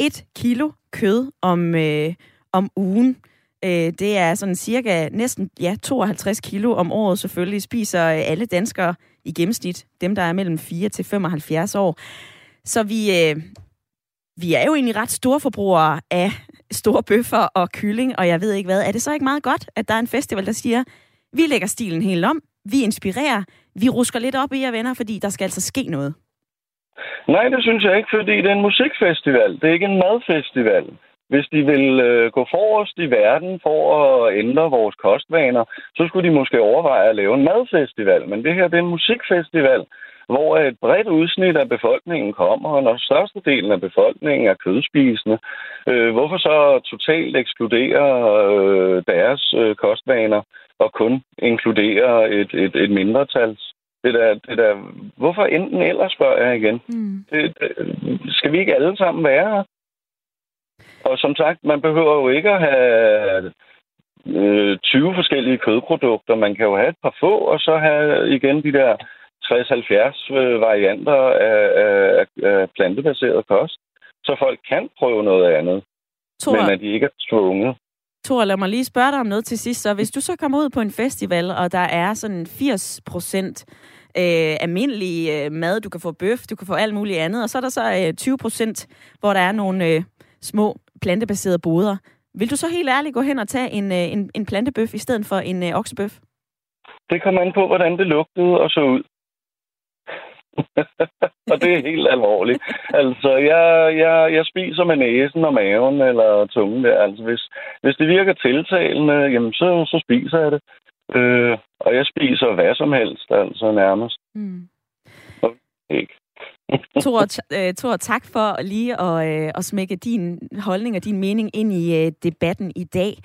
et kilo kød om, øh, om ugen. Øh, det er sådan cirka næsten ja, 52 kilo om året selvfølgelig, spiser alle danskere i gennemsnit, dem der er mellem 4 til 75 år. Så vi, øh, vi er jo egentlig ret store forbrugere af store bøffer og kylling, og jeg ved ikke hvad. Er det så ikke meget godt, at der er en festival, der siger, vi lægger stilen helt om, vi inspirerer, vi rusker lidt op i jer venner, fordi der skal altså ske noget? Nej, det synes jeg ikke, fordi det er en musikfestival. Det er ikke en madfestival. Hvis de vil øh, gå forrest i verden for at ændre vores kostvaner, så skulle de måske overveje at lave en madfestival. Men det her det er en musikfestival, hvor et bredt udsnit af befolkningen kommer, og når størstedelen af befolkningen er kødspisende, øh, hvorfor så totalt ekskludere øh, deres øh, kostvaner og kun inkludere et, et, et mindretal? Det der, det der, hvorfor enten ellers, spørger jeg igen. Mm. Det, det, skal vi ikke alle sammen være her? Og som sagt, man behøver jo ikke at have øh, 20 forskellige kødprodukter. Man kan jo have et par få, og så have igen de der 60-70 øh, varianter af, af, af plantebaseret kost. Så folk kan prøve noget andet, Thor, men at de ikke er tvunget. Thor, lad mig lige spørge dig om noget til sidst. Så hvis du så kommer ud på en festival, og der er sådan 80 procent øh, almindelig øh, mad, du kan få bøf, du kan få alt muligt andet, og så er der så øh, 20 procent, hvor der er nogle øh, små plantebaserede boder. Vil du så helt ærligt gå hen og tage en, øh, en, en plantebøf i stedet for en øh, oksebøf? Det kommer an på, hvordan det lugtede og så ud. og det er helt alvorligt. Altså, jeg, jeg, jeg spiser med næsen og maven eller tungen der. Altså, hvis, hvis det virker tiltalende, jamen, så, så spiser jeg det. Øh, og jeg spiser hvad som helst, altså nærmest. Mm. Ikke. Thor, øh, Thor, tak for lige at, øh, at smække din holdning og din mening ind i øh, debatten i dag.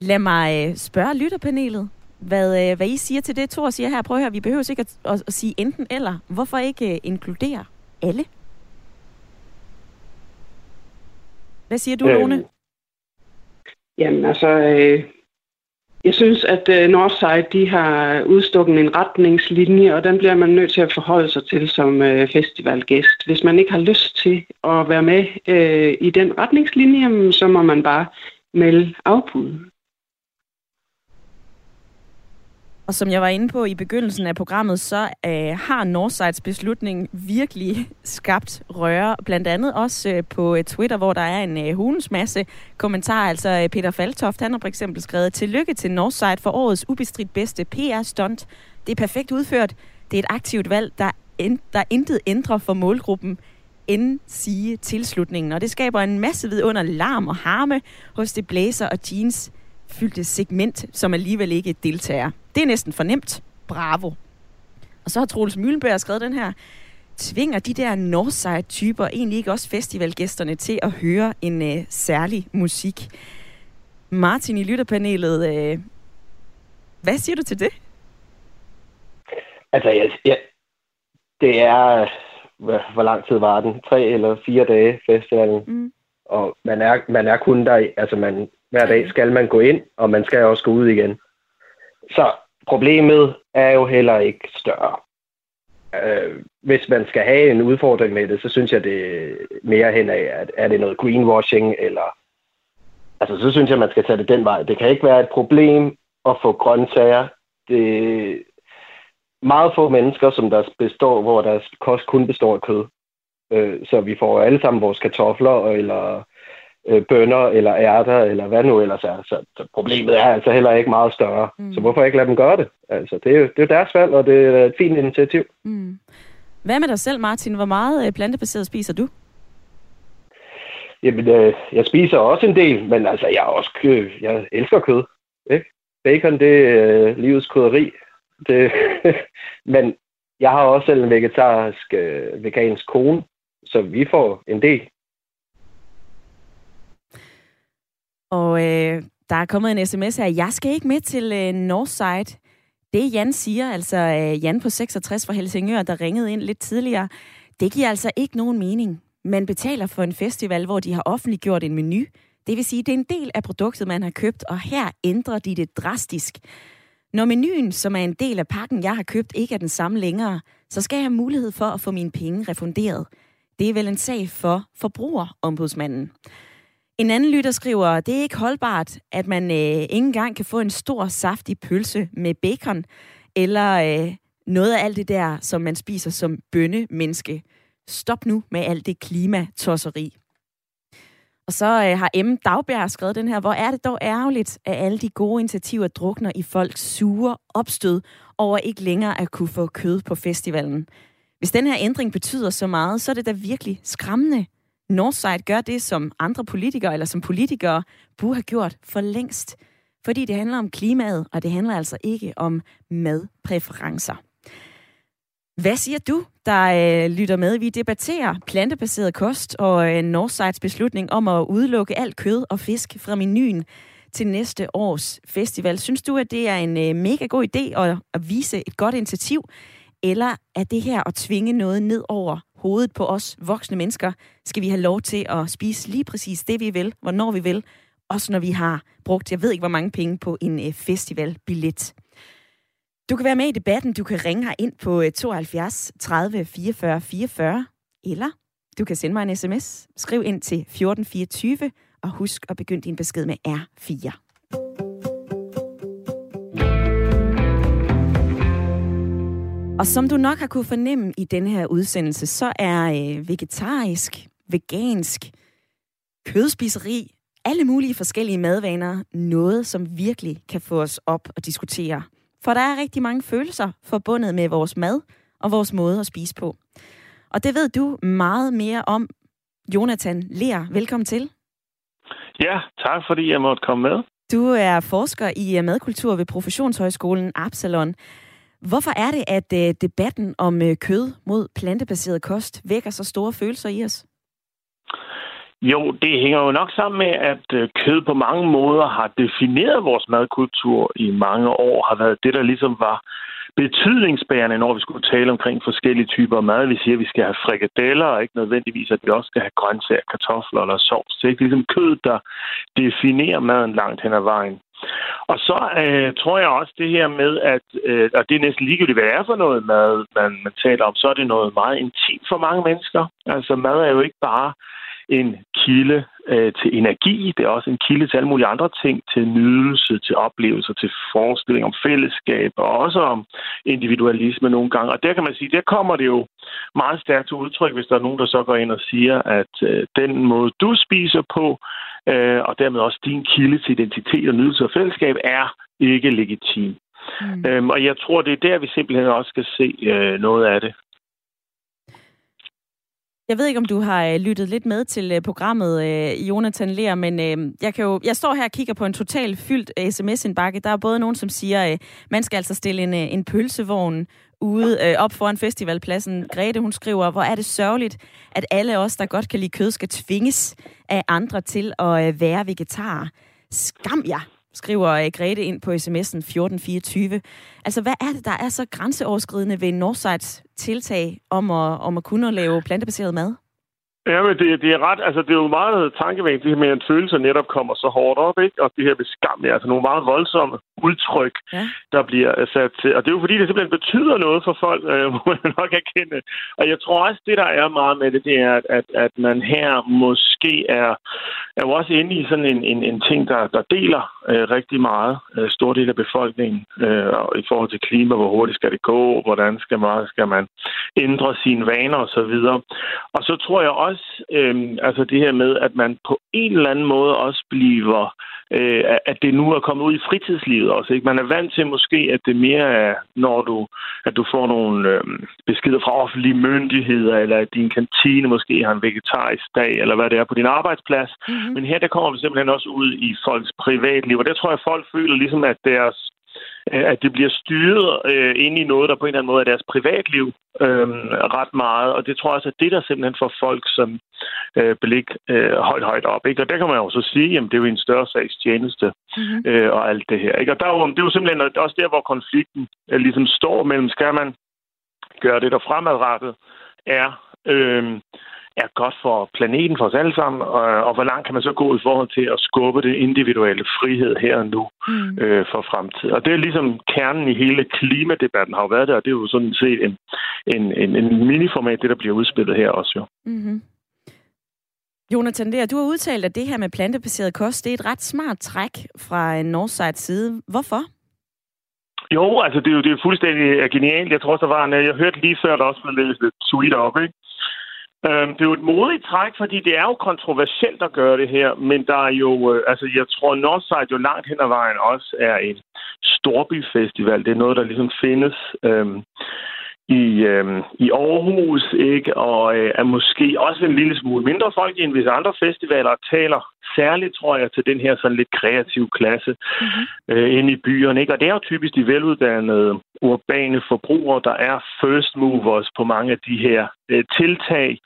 Lad mig spørge lytterpanelet, hvad, hvad I siger til det, Thor siger her. Prøv at høre, vi behøver ikke at, at, at sige enten eller. Hvorfor ikke inkludere alle? Hvad siger du, Lone? jamen altså, øh, jeg synes, at øh, Northside de har udstukket en retningslinje, og den bliver man nødt til at forholde sig til som øh, festivalgæst. Hvis man ikke har lyst til at være med øh, i den retningslinje, så må man bare melde afbud. Og som jeg var inde på i begyndelsen af programmet, så øh, har Northsides beslutning virkelig skabt røre. Blandt andet også øh, på øh, Twitter, hvor der er en øh, hulens masse kommentarer. Altså øh, Peter Faltoft, han har for eksempel skrevet, Tillykke til Northside for årets ubestridt bedste PR-stunt. Det er perfekt udført. Det er et aktivt valg, der, en, der intet ændrer for målgruppen end sige tilslutningen. Og det skaber en masse vidunder larm og harme hos det blæser og jeans fyldte segment, som alligevel ikke deltager. Det er næsten fornemt. Bravo. Og så har Troels Møllenberg skrevet den her. tvinger de der Northside-typer egentlig ikke også festivalgæsterne til at høre en øh, særlig musik? Martin i lytterpanelet, øh, hvad siger du til det? Altså, jeg, jeg, det er... Hvor lang tid var den? Tre eller fire dage, festivalen. Mm. Og man er, man er kun der... Altså, man, hver dag skal man gå ind, og man skal også gå ud igen. Så problemet er jo heller ikke større. Øh, hvis man skal have en udfordring med det, så synes jeg, det er mere hen af, at er det noget greenwashing, eller... Altså, så synes jeg, man skal tage det den vej. Det kan ikke være et problem at få grøntsager. Det, meget få mennesker, som der består, hvor deres kost kun består af kød. Øh, så vi får alle sammen vores kartofler, eller øh, bønner, eller ærter, eller hvad nu ellers er. Så, så problemet er altså heller ikke meget større. Mm. Så hvorfor ikke lade dem gøre det? Altså, det er jo det er deres valg, og det er et fint initiativ. Mm. Hvad med dig selv, Martin? Hvor meget øh, plantebaseret spiser du? Jamen, øh, jeg spiser også en del, men altså, jeg er også kød. Jeg elsker kød. Ikke? Bacon, det er øh, livets krydderi. Det, men jeg har også selv en vegetarisk, øh, vegansk kone, så vi får en del. Og øh, der er kommet en sms her. Jeg skal ikke med til øh, Northside. Det Jan siger, altså øh, Jan på 66 fra Helsingør, der ringede ind lidt tidligere, det giver altså ikke nogen mening. Man betaler for en festival, hvor de har offentliggjort en menu. Det vil sige, det er en del af produktet, man har købt, og her ændrer de det drastisk. Når menuen, som er en del af pakken, jeg har købt, ikke er den samme længere, så skal jeg have mulighed for at få mine penge refunderet. Det er vel en sag for forbrugerombudsmanden. En anden lytter skriver, det er ikke holdbart, at man øh, ikke engang kan få en stor, saftig pølse med bacon, eller øh, noget af alt det der, som man spiser som bønne-menneske. Stop nu med alt det klimatosseri. Og så øh, har M. Dagbjerg skrevet den her, hvor er det dog ærgerligt, at alle de gode initiativer drukner i folks sure opstød over ikke længere at kunne få kød på festivalen. Hvis den her ændring betyder så meget, så er det da virkelig skræmmende. Northside gør det, som andre politikere eller som politikere burde have gjort for længst. Fordi det handler om klimaet, og det handler altså ikke om madpræferencer. Hvad siger du, der øh, lytter med? Vi debatterer plantebaseret kost og øh, Northsides beslutning om at udelukke alt kød og fisk fra menuen til næste års festival. Synes du, at det er en øh, mega god idé at, at vise et godt initiativ? Eller er det her at tvinge noget ned over hovedet på os voksne mennesker? Skal vi have lov til at spise lige præcis det, vi vil, hvornår vi vil? Også når vi har brugt, jeg ved ikke hvor mange penge på en øh, festivalbillet. Du kan være med i debatten. Du kan ringe her ind på 72 30 44 44, eller du kan sende mig en sms. Skriv ind til 1424, og husk at begynde din besked med R4. Og som du nok har kunne fornemme i denne her udsendelse, så er øh, vegetarisk, vegansk, kødspiseri, alle mulige forskellige madvaner noget, som virkelig kan få os op og diskutere for der er rigtig mange følelser forbundet med vores mad og vores måde at spise på. Og det ved du meget mere om. Jonathan Ler, velkommen til. Ja, tak fordi jeg måtte komme med. Du er forsker i madkultur ved Professionshøjskolen Absalon. Hvorfor er det, at øh, debatten om øh, kød mod plantebaseret kost vækker så store følelser i os? Jo, det hænger jo nok sammen med, at øh, kød på mange måder har defineret vores madkultur i mange år, har været det, der ligesom var betydningsbærende, når vi skulle tale omkring forskellige typer mad. Vi siger, at vi skal have frikadeller, og ikke nødvendigvis, at vi også skal have grøntsager, kartofler eller sovs. Det er ikke ligesom kød, der definerer maden langt hen ad vejen. Og så øh, tror jeg også det her med, at øh, og det er næsten ligegyldigt, hvad det er for noget mad, man, man taler om, så er det noget meget intimt for mange mennesker. Altså mad er jo ikke bare en kilde øh, til energi. Det er også en kilde til alle mulige andre ting, til nydelse, til oplevelser, til forestilling om fællesskab, og også om individualisme nogle gange. Og der kan man sige, der kommer det jo meget stærkt til udtryk, hvis der er nogen, der så går ind og siger, at øh, den måde, du spiser på, øh, og dermed også din kilde til identitet og nydelse og fællesskab, er ikke legitim. Mm. Øhm, og jeg tror, det er der, vi simpelthen også skal se øh, noget af det. Jeg ved ikke, om du har øh, lyttet lidt med til øh, programmet, øh, Jonathan Ler, men jeg, kan jo, jeg står her og kigger på en totalt fyldt sms-indbakke. Der er både nogen, som siger, at man skal altså stille en, en pølsevogn ude op foran festivalpladsen. Grete, hun skriver, hvor er det sørgeligt, at alle os, der godt kan lide kød, skal tvinges af andre til at være vegetar. Skam jer, skriver øh, Grete ind på sms'en 1424. Altså, hvad er det, der er så grænseoverskridende ved Northsides tiltag om at, om at kunne lave plantebaseret mad? Ja, men det, det er ret, altså det er jo meget tankevækkende, det her med, at følelser netop kommer så hårdt op, ikke? Og det her med skam, altså nogle meget voldsomme udtryk, ja. der bliver sat til. Og det er jo fordi, det simpelthen betyder noget for folk, øh, må man nok erkende. Og jeg tror også, det der er meget med det, det er, at, at, at man her måske er, er jo også inde i sådan en, en, en ting, der, der deler øh, rigtig meget øh, stor del af befolkningen øh, i forhold til klima, hvor hurtigt skal det gå, hvordan skal man, skal man ændre sine vaner osv. Og så tror jeg også, øh, altså det her med, at man på en eller anden måde også bliver, øh, at det nu er kommet ud i fritidslivet også. Ikke? Man er vant til måske, at det mere er, når du, at du får nogle øh, beskeder fra offentlige myndigheder, eller at din kantine måske har en vegetarisk dag, eller hvad det er på din arbejdsplads. Mm-hmm. Men her der kommer vi simpelthen også ud i folks privatliv, og der tror jeg, at folk føler ligesom, at deres at det bliver styret øh, ind i noget, der på en eller anden måde er deres privatliv øh, ret meget. Og det tror jeg også er det, der simpelthen får folk som øh, belig øh, højt, højt op. Ikke? Og der kan man jo så sige, at det er jo en større sags tjeneste mm-hmm. øh, og alt det her. Ikke? Og der er jo, det er jo simpelthen også der, hvor konflikten øh, ligesom står mellem, skal man gøre det, der fremadrettet er... Øh, er godt for planeten, for os alle sammen, og, og hvor langt kan man så gå i forhold til at skubbe det individuelle frihed her og nu mm. øh, for fremtiden. Og det er ligesom kernen i hele klimadebatten har jo været der, og det er jo sådan set en, en, en, en miniformat, det der bliver udspillet her også jo. Mm-hmm. Jonathan, der, du har udtalt, at det her med plantebaseret kost, det er et ret smart træk fra Northsides side. Hvorfor? Jo, altså det er jo det er fuldstændig genialt. Jeg tror også, der var en, jeg hørte lige før, der også blev læst lidt tweet op, ikke? Øhm, det er jo et modigt træk, fordi det er jo kontroversielt at gøre det her, men der er jo, øh, altså jeg tror, Northside jo langt hen ad vejen også er et storbyfestival. Det er noget, der ligesom findes øhm, i, øhm, i Aarhus, ikke? Og øh, er måske også en lille smule mindre folk end hvis andre festivaler taler særligt, tror jeg, til den her sådan lidt kreative klasse mm-hmm. øh, inde i byerne, ikke? Og det er jo typisk de veluddannede urbane forbrugere, der er first movers på mange af de her øh, tiltag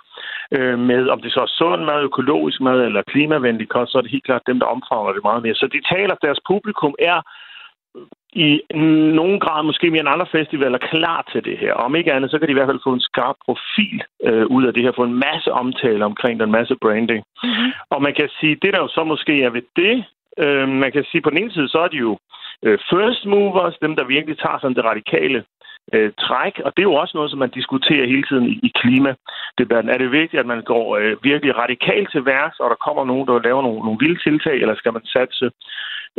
øh, med, om det så er sund mad, økologisk mad eller klimavenlig kost, så er det helt klart dem, der omfavner det meget mere. Så de taler, deres publikum er i nogen grad måske mere end andre festivaler klar til det her. Om ikke andet, så kan de i hvert fald få en skarp profil øh, ud af det her, få en masse omtale omkring den masse branding. Mm-hmm. Og man kan sige, det der jo så måske er ved det, øh, man kan sige på den ene side, så er de jo øh, first movers, dem der virkelig tager sådan det radikale øh, træk, og det er jo også noget, som man diskuterer hele tiden i, i klimadebatten. Er det vigtigt, at man går øh, virkelig radikalt til værs, og der kommer nogen, der laver nogle, nogle vilde tiltag, eller skal man satse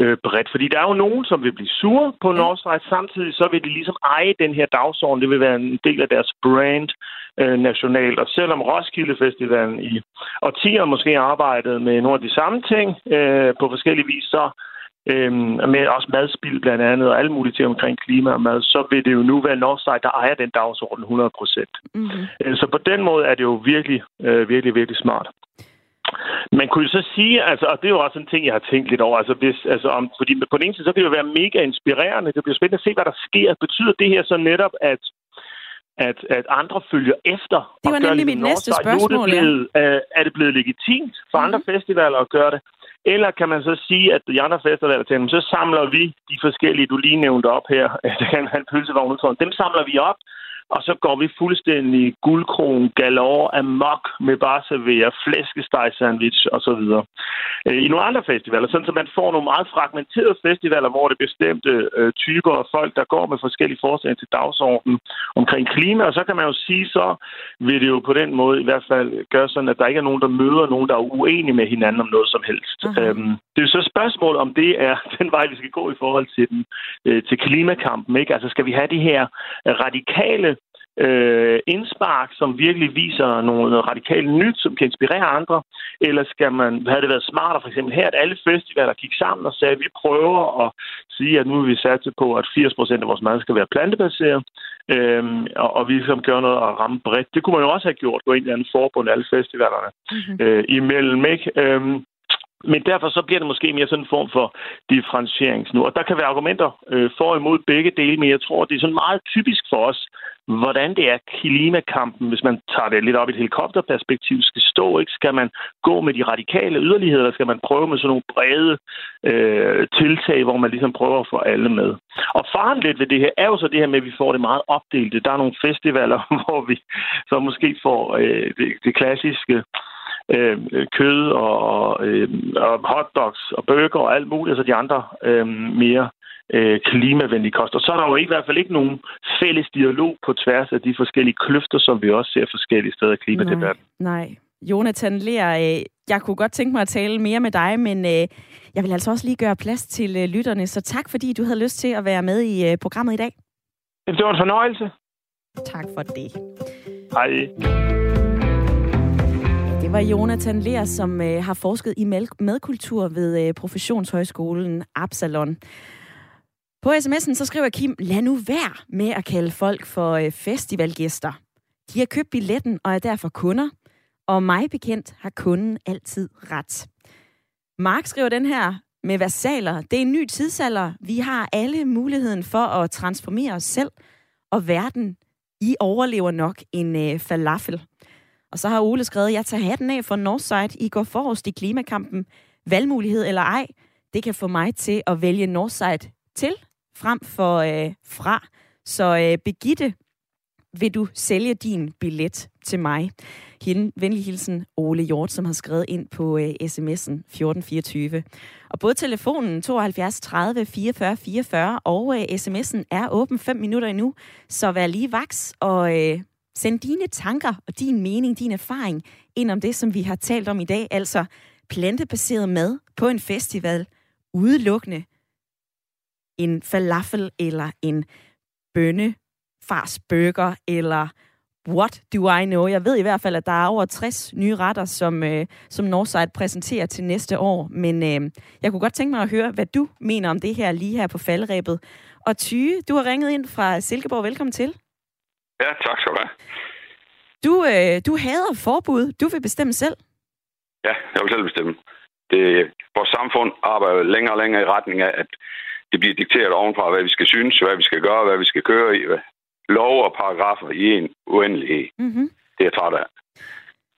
øh, bredt? Fordi der er jo nogen, som vil blive sure på Northside, samtidig så vil de ligesom eje den her dagsorden. Det vil være en del af deres brand øh, nationalt. Og selvom Roskilde Festivalen i årtier måske arbejdet med nogle af de samme ting øh, på forskellige vis, så øhm, med også madspil blandt andet, og alle mulige ting omkring klima og mad, så vil det jo nu være Northside, der ejer den dagsorden 100 procent. Mm-hmm. Så på den måde er det jo virkelig, øh, virkelig, virkelig smart. Man kunne jo så sige, altså, og det er jo også en ting, jeg har tænkt lidt over, altså, hvis, altså om, fordi på den ene side, så kan det jo være mega inspirerende, det bliver spændende at se, hvad der sker. Betyder det her så netop, at at, at andre følger efter. Det var nemlig mit næste spørgsmål, er det blevet, ja. er det blevet legitimt for mm-hmm. andre festivaler at gøre det? Eller kan man så sige, at de andre festivaler til så samler vi de forskellige, du lige nævnte op her, det kan have en pølsevogn dem samler vi op, og så går vi fuldstændig guldkron galore amok med bare servere flæskesteg sandwich og så videre. Øh, I nogle andre festivaler, sådan så man får nogle meget fragmenterede festivaler, hvor det er bestemte øh, typer af folk, der går med forskellige forslag til dagsordenen omkring klima, og så kan man jo sige, så vil det jo på den måde i hvert fald gøre sådan, at der ikke er nogen, der møder nogen, der er uenige med hinanden om noget som helst. Uh-huh. Øhm, det er jo så spørgsmål, om det er den vej, vi skal gå i forhold til den, øh, til klimakampen. Ikke? Altså skal vi have de her radikale øh, indspark, som virkelig viser noget radikalt nyt, som kan inspirere andre? Eller skal man, havde det været smartere for eksempel her, at alle festivaler gik sammen og sagde, at vi prøver at sige, at nu vil vi satse på, at 80 procent af vores mad skal være plantebaseret, øhm, og, og vi ligesom gør noget at ramme bredt. Det kunne man jo også have gjort, gå ind i en forbund alle festivalerne mm-hmm. øh, imellem, ikke? Øhm, men derfor så bliver det måske mere sådan en form for differentiering nu. Og der kan være argumenter øh, for og imod begge dele, men jeg tror, det er sådan meget typisk for os, hvordan det er klimakampen, hvis man tager det lidt op i et helikopterperspektiv, skal stå. Ikke? Skal man gå med de radikale yderligheder, eller skal man prøve med sådan nogle brede øh, tiltag, hvor man ligesom prøver at få alle med? Og faren lidt ved det her er jo så det her med, at vi får det meget opdelt. Der er nogle festivaler, hvor vi så måske får øh, det, det klassiske øh, kød og, øh, og hotdogs og burger og alt muligt, altså de andre øh, mere øh, klimavenlige koster. Så er der jo i hvert fald ikke nogen fælles dialog på tværs af de forskellige kløfter, som vi også ser forskellige steder i klimadebatten. Nej, nej. Jonathan Ler, øh, jeg kunne godt tænke mig at tale mere med dig, men øh, jeg vil altså også lige gøre plads til øh, lytterne, så tak fordi du havde lyst til at være med i programmet i dag. Det var en fornøjelse. Tak for det. Hej var Jonathan Ler, som øh, har forsket i madkultur ved øh, Professionshøjskolen Absalon. På sms'en så skriver Kim, lad nu være med at kalde folk for øh, festivalgæster. De har købt billetten og er derfor kunder, og mig bekendt har kunden altid ret. Mark skriver den her med versaler. Det er en ny tidsalder. Vi har alle muligheden for at transformere os selv og verden. I overlever nok en øh, falafel. Og så har Ole skrevet, jeg tager hatten af for Northside. I går forrest i klimakampen. Valgmulighed eller ej, det kan få mig til at vælge Northside til frem for øh, fra. Så øh, Begitte, vil du sælge din billet til mig? Hende, venlig hilsen Ole Hjort, som har skrevet ind på øh, sms'en 1424. Og både telefonen 72 30 44 44 og øh, sms'en er åben 5 minutter endnu, så vær lige vaks og øh, Send dine tanker og din mening, din erfaring ind om det, som vi har talt om i dag, altså plantebaseret mad på en festival, udelukkende en falafel eller en bønne burger eller what do I know? Jeg ved i hvert fald, at der er over 60 nye retter, som, øh, som Northside præsenterer til næste år. Men øh, jeg kunne godt tænke mig at høre, hvad du mener om det her lige her på faldrebet. Og Tyge, du har ringet ind fra Silkeborg. Velkommen til. Ja, tak skal du have. Du, øh, du hader forbud. Du vil bestemme selv. Ja, jeg vil selv bestemme. Det, vores samfund arbejder længere og længere i retning af, at det bliver dikteret ovenfra, hvad vi skal synes, hvad vi skal gøre, hvad vi skal køre i. Lov og paragrafer i en uendelighed. Mm-hmm. Det er jeg træt af.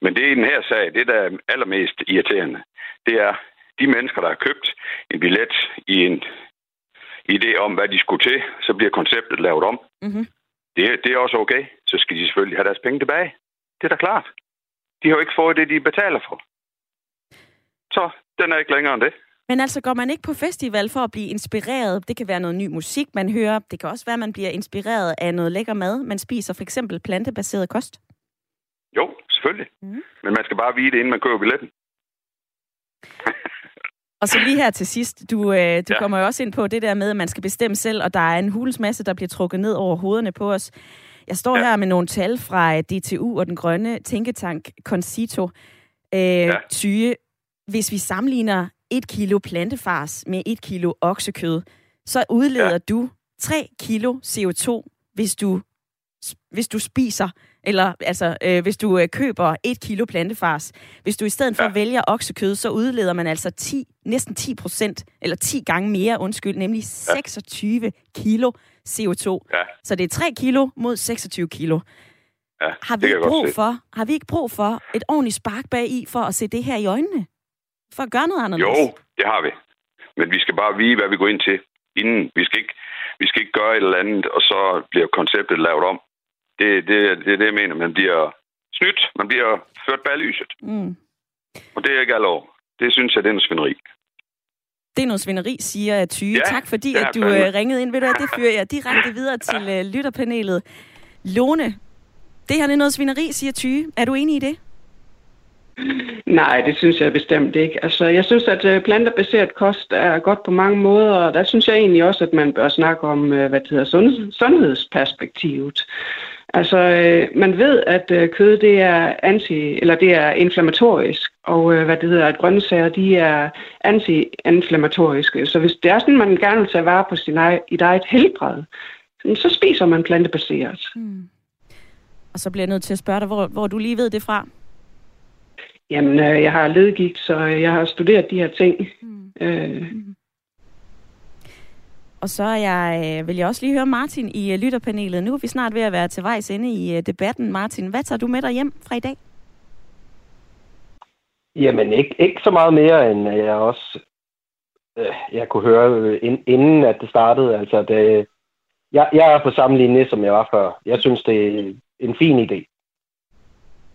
Men det er i den her sag, det der er allermest irriterende, det er de mennesker, der har købt en billet i en idé om, hvad de skulle til, så bliver konceptet lavet om. Mm-hmm. Det, det er også okay. Så skal de selvfølgelig have deres penge tilbage. Det er da klart. De har jo ikke fået det, de betaler for. Så den er ikke længere end det. Men altså, går man ikke på festival for at blive inspireret? Det kan være noget ny musik, man hører. Det kan også være, at man bliver inspireret af noget lækker mad. Man spiser for eksempel plantebaseret kost. Jo, selvfølgelig. Mm. Men man skal bare vide det, inden man køber billetten. Og så lige her til sidst, du, øh, du ja. kommer jo også ind på det der med, at man skal bestemme selv, og der er en hulens masse, der bliver trukket ned over hovederne på os. Jeg står ja. her med nogle tal fra øh, DTU og den grønne tænketank Concito. Øh, ja. Tyge, hvis vi sammenligner et kilo plantefars med et kilo oksekød, så udleder ja. du 3 kilo CO2, hvis du, hvis du spiser eller altså, øh, hvis du øh, køber et kilo plantefars, hvis du i stedet for ja. vælger oksekød, så udleder man altså 10, næsten 10 procent, eller 10 gange mere, undskyld, nemlig 26 ja. kilo CO2. Ja. Så det er 3 kilo mod 26 kilo. Ja, har, vi ikke brug for, har vi ikke brug for et ordentligt spark bag i for at se det her i øjnene? For at gøre noget anderledes? Jo, det har vi. Men vi skal bare vide, hvad vi går ind til inden. Vi skal ikke, vi skal ikke gøre et eller andet, og så bliver konceptet lavet om. Det, det, det er det, jeg mener. Man bliver snydt. Man bliver ført bag lyset. Mm. Og det er ikke alle år. Det synes jeg, det er noget svineri. Det er noget svineri, siger Tyge. Ja, tak fordi, at du fandme. Øh, ringede ind. Ved du det fører jeg direkte videre til ja. Øh, lytterpanelet. Lone, det her er noget svineri, siger Tyge. Er du enig i det? Nej, det synes jeg bestemt ikke. Altså, jeg synes, at øh, plantebaseret kost er godt på mange måder, og der synes jeg egentlig også, at man bør snakke om, hvad det hedder, sundhedsperspektivet. Altså, øh, man ved, at øh, kød det er anti, eller det er inflammatorisk, og øh, hvad det hedder, at grøntsager de er anti-inflammatoriske. Så hvis det er sådan, man gerne vil tage vare på sin ej, i eget helbred, så spiser man plantebaseret. Mm. Og så bliver jeg nødt til at spørge dig, hvor, hvor du lige ved det fra? Jamen, øh, jeg har ledgigt, så jeg har studeret de her ting. Mm. Øh. Mm. Og så er jeg, øh, vil jeg også lige høre Martin i øh, lytterpanelet. Nu er vi snart ved at være til vejs inde i øh, debatten. Martin, hvad tager du med dig hjem fra i dag? Jamen, ikke, ikke så meget mere, end jeg også øh, jeg kunne høre, øh, inden at det startede. Altså, det, jeg, jeg er på samme linje, som jeg var før. Jeg synes, det er en fin idé.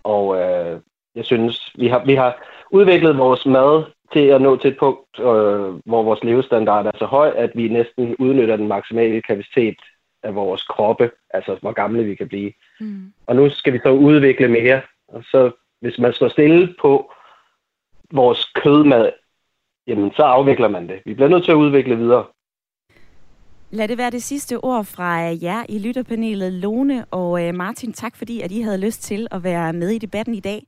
Og øh, jeg synes, vi har, vi har udviklet vores mad til at nå til et punkt, øh, hvor vores levestandard er så høj, at vi næsten udnytter den maksimale kapacitet af vores kroppe, altså hvor gamle vi kan blive. Mm. Og nu skal vi så udvikle mere. Og så hvis man står stille på vores kødmad, jamen så afvikler man det. Vi bliver nødt til at udvikle videre. Lad det være det sidste ord fra jer i lytterpanelet, Lone og øh, Martin. Tak fordi, at I havde lyst til at være med i debatten i dag.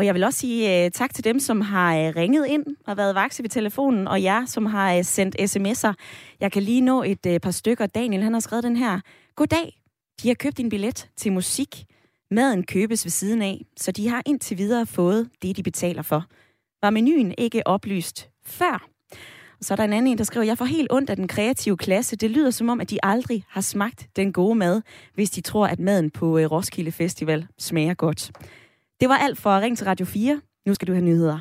Og jeg vil også sige uh, tak til dem, som har uh, ringet ind og været vakse ved telefonen, og jer, som har uh, sendt sms'er. Jeg kan lige nå et uh, par stykker. Daniel, han har skrevet den her. Goddag. De har købt en billet til musik. Maden købes ved siden af, så de har indtil videre fået det, de betaler for. Var menuen ikke oplyst før? Og så er der en anden en, der skriver, jeg får helt ondt af den kreative klasse. Det lyder som om, at de aldrig har smagt den gode mad, hvis de tror, at maden på Roskilde Festival smager godt. Det var alt for Ring til Radio 4. Nu skal du have nyheder.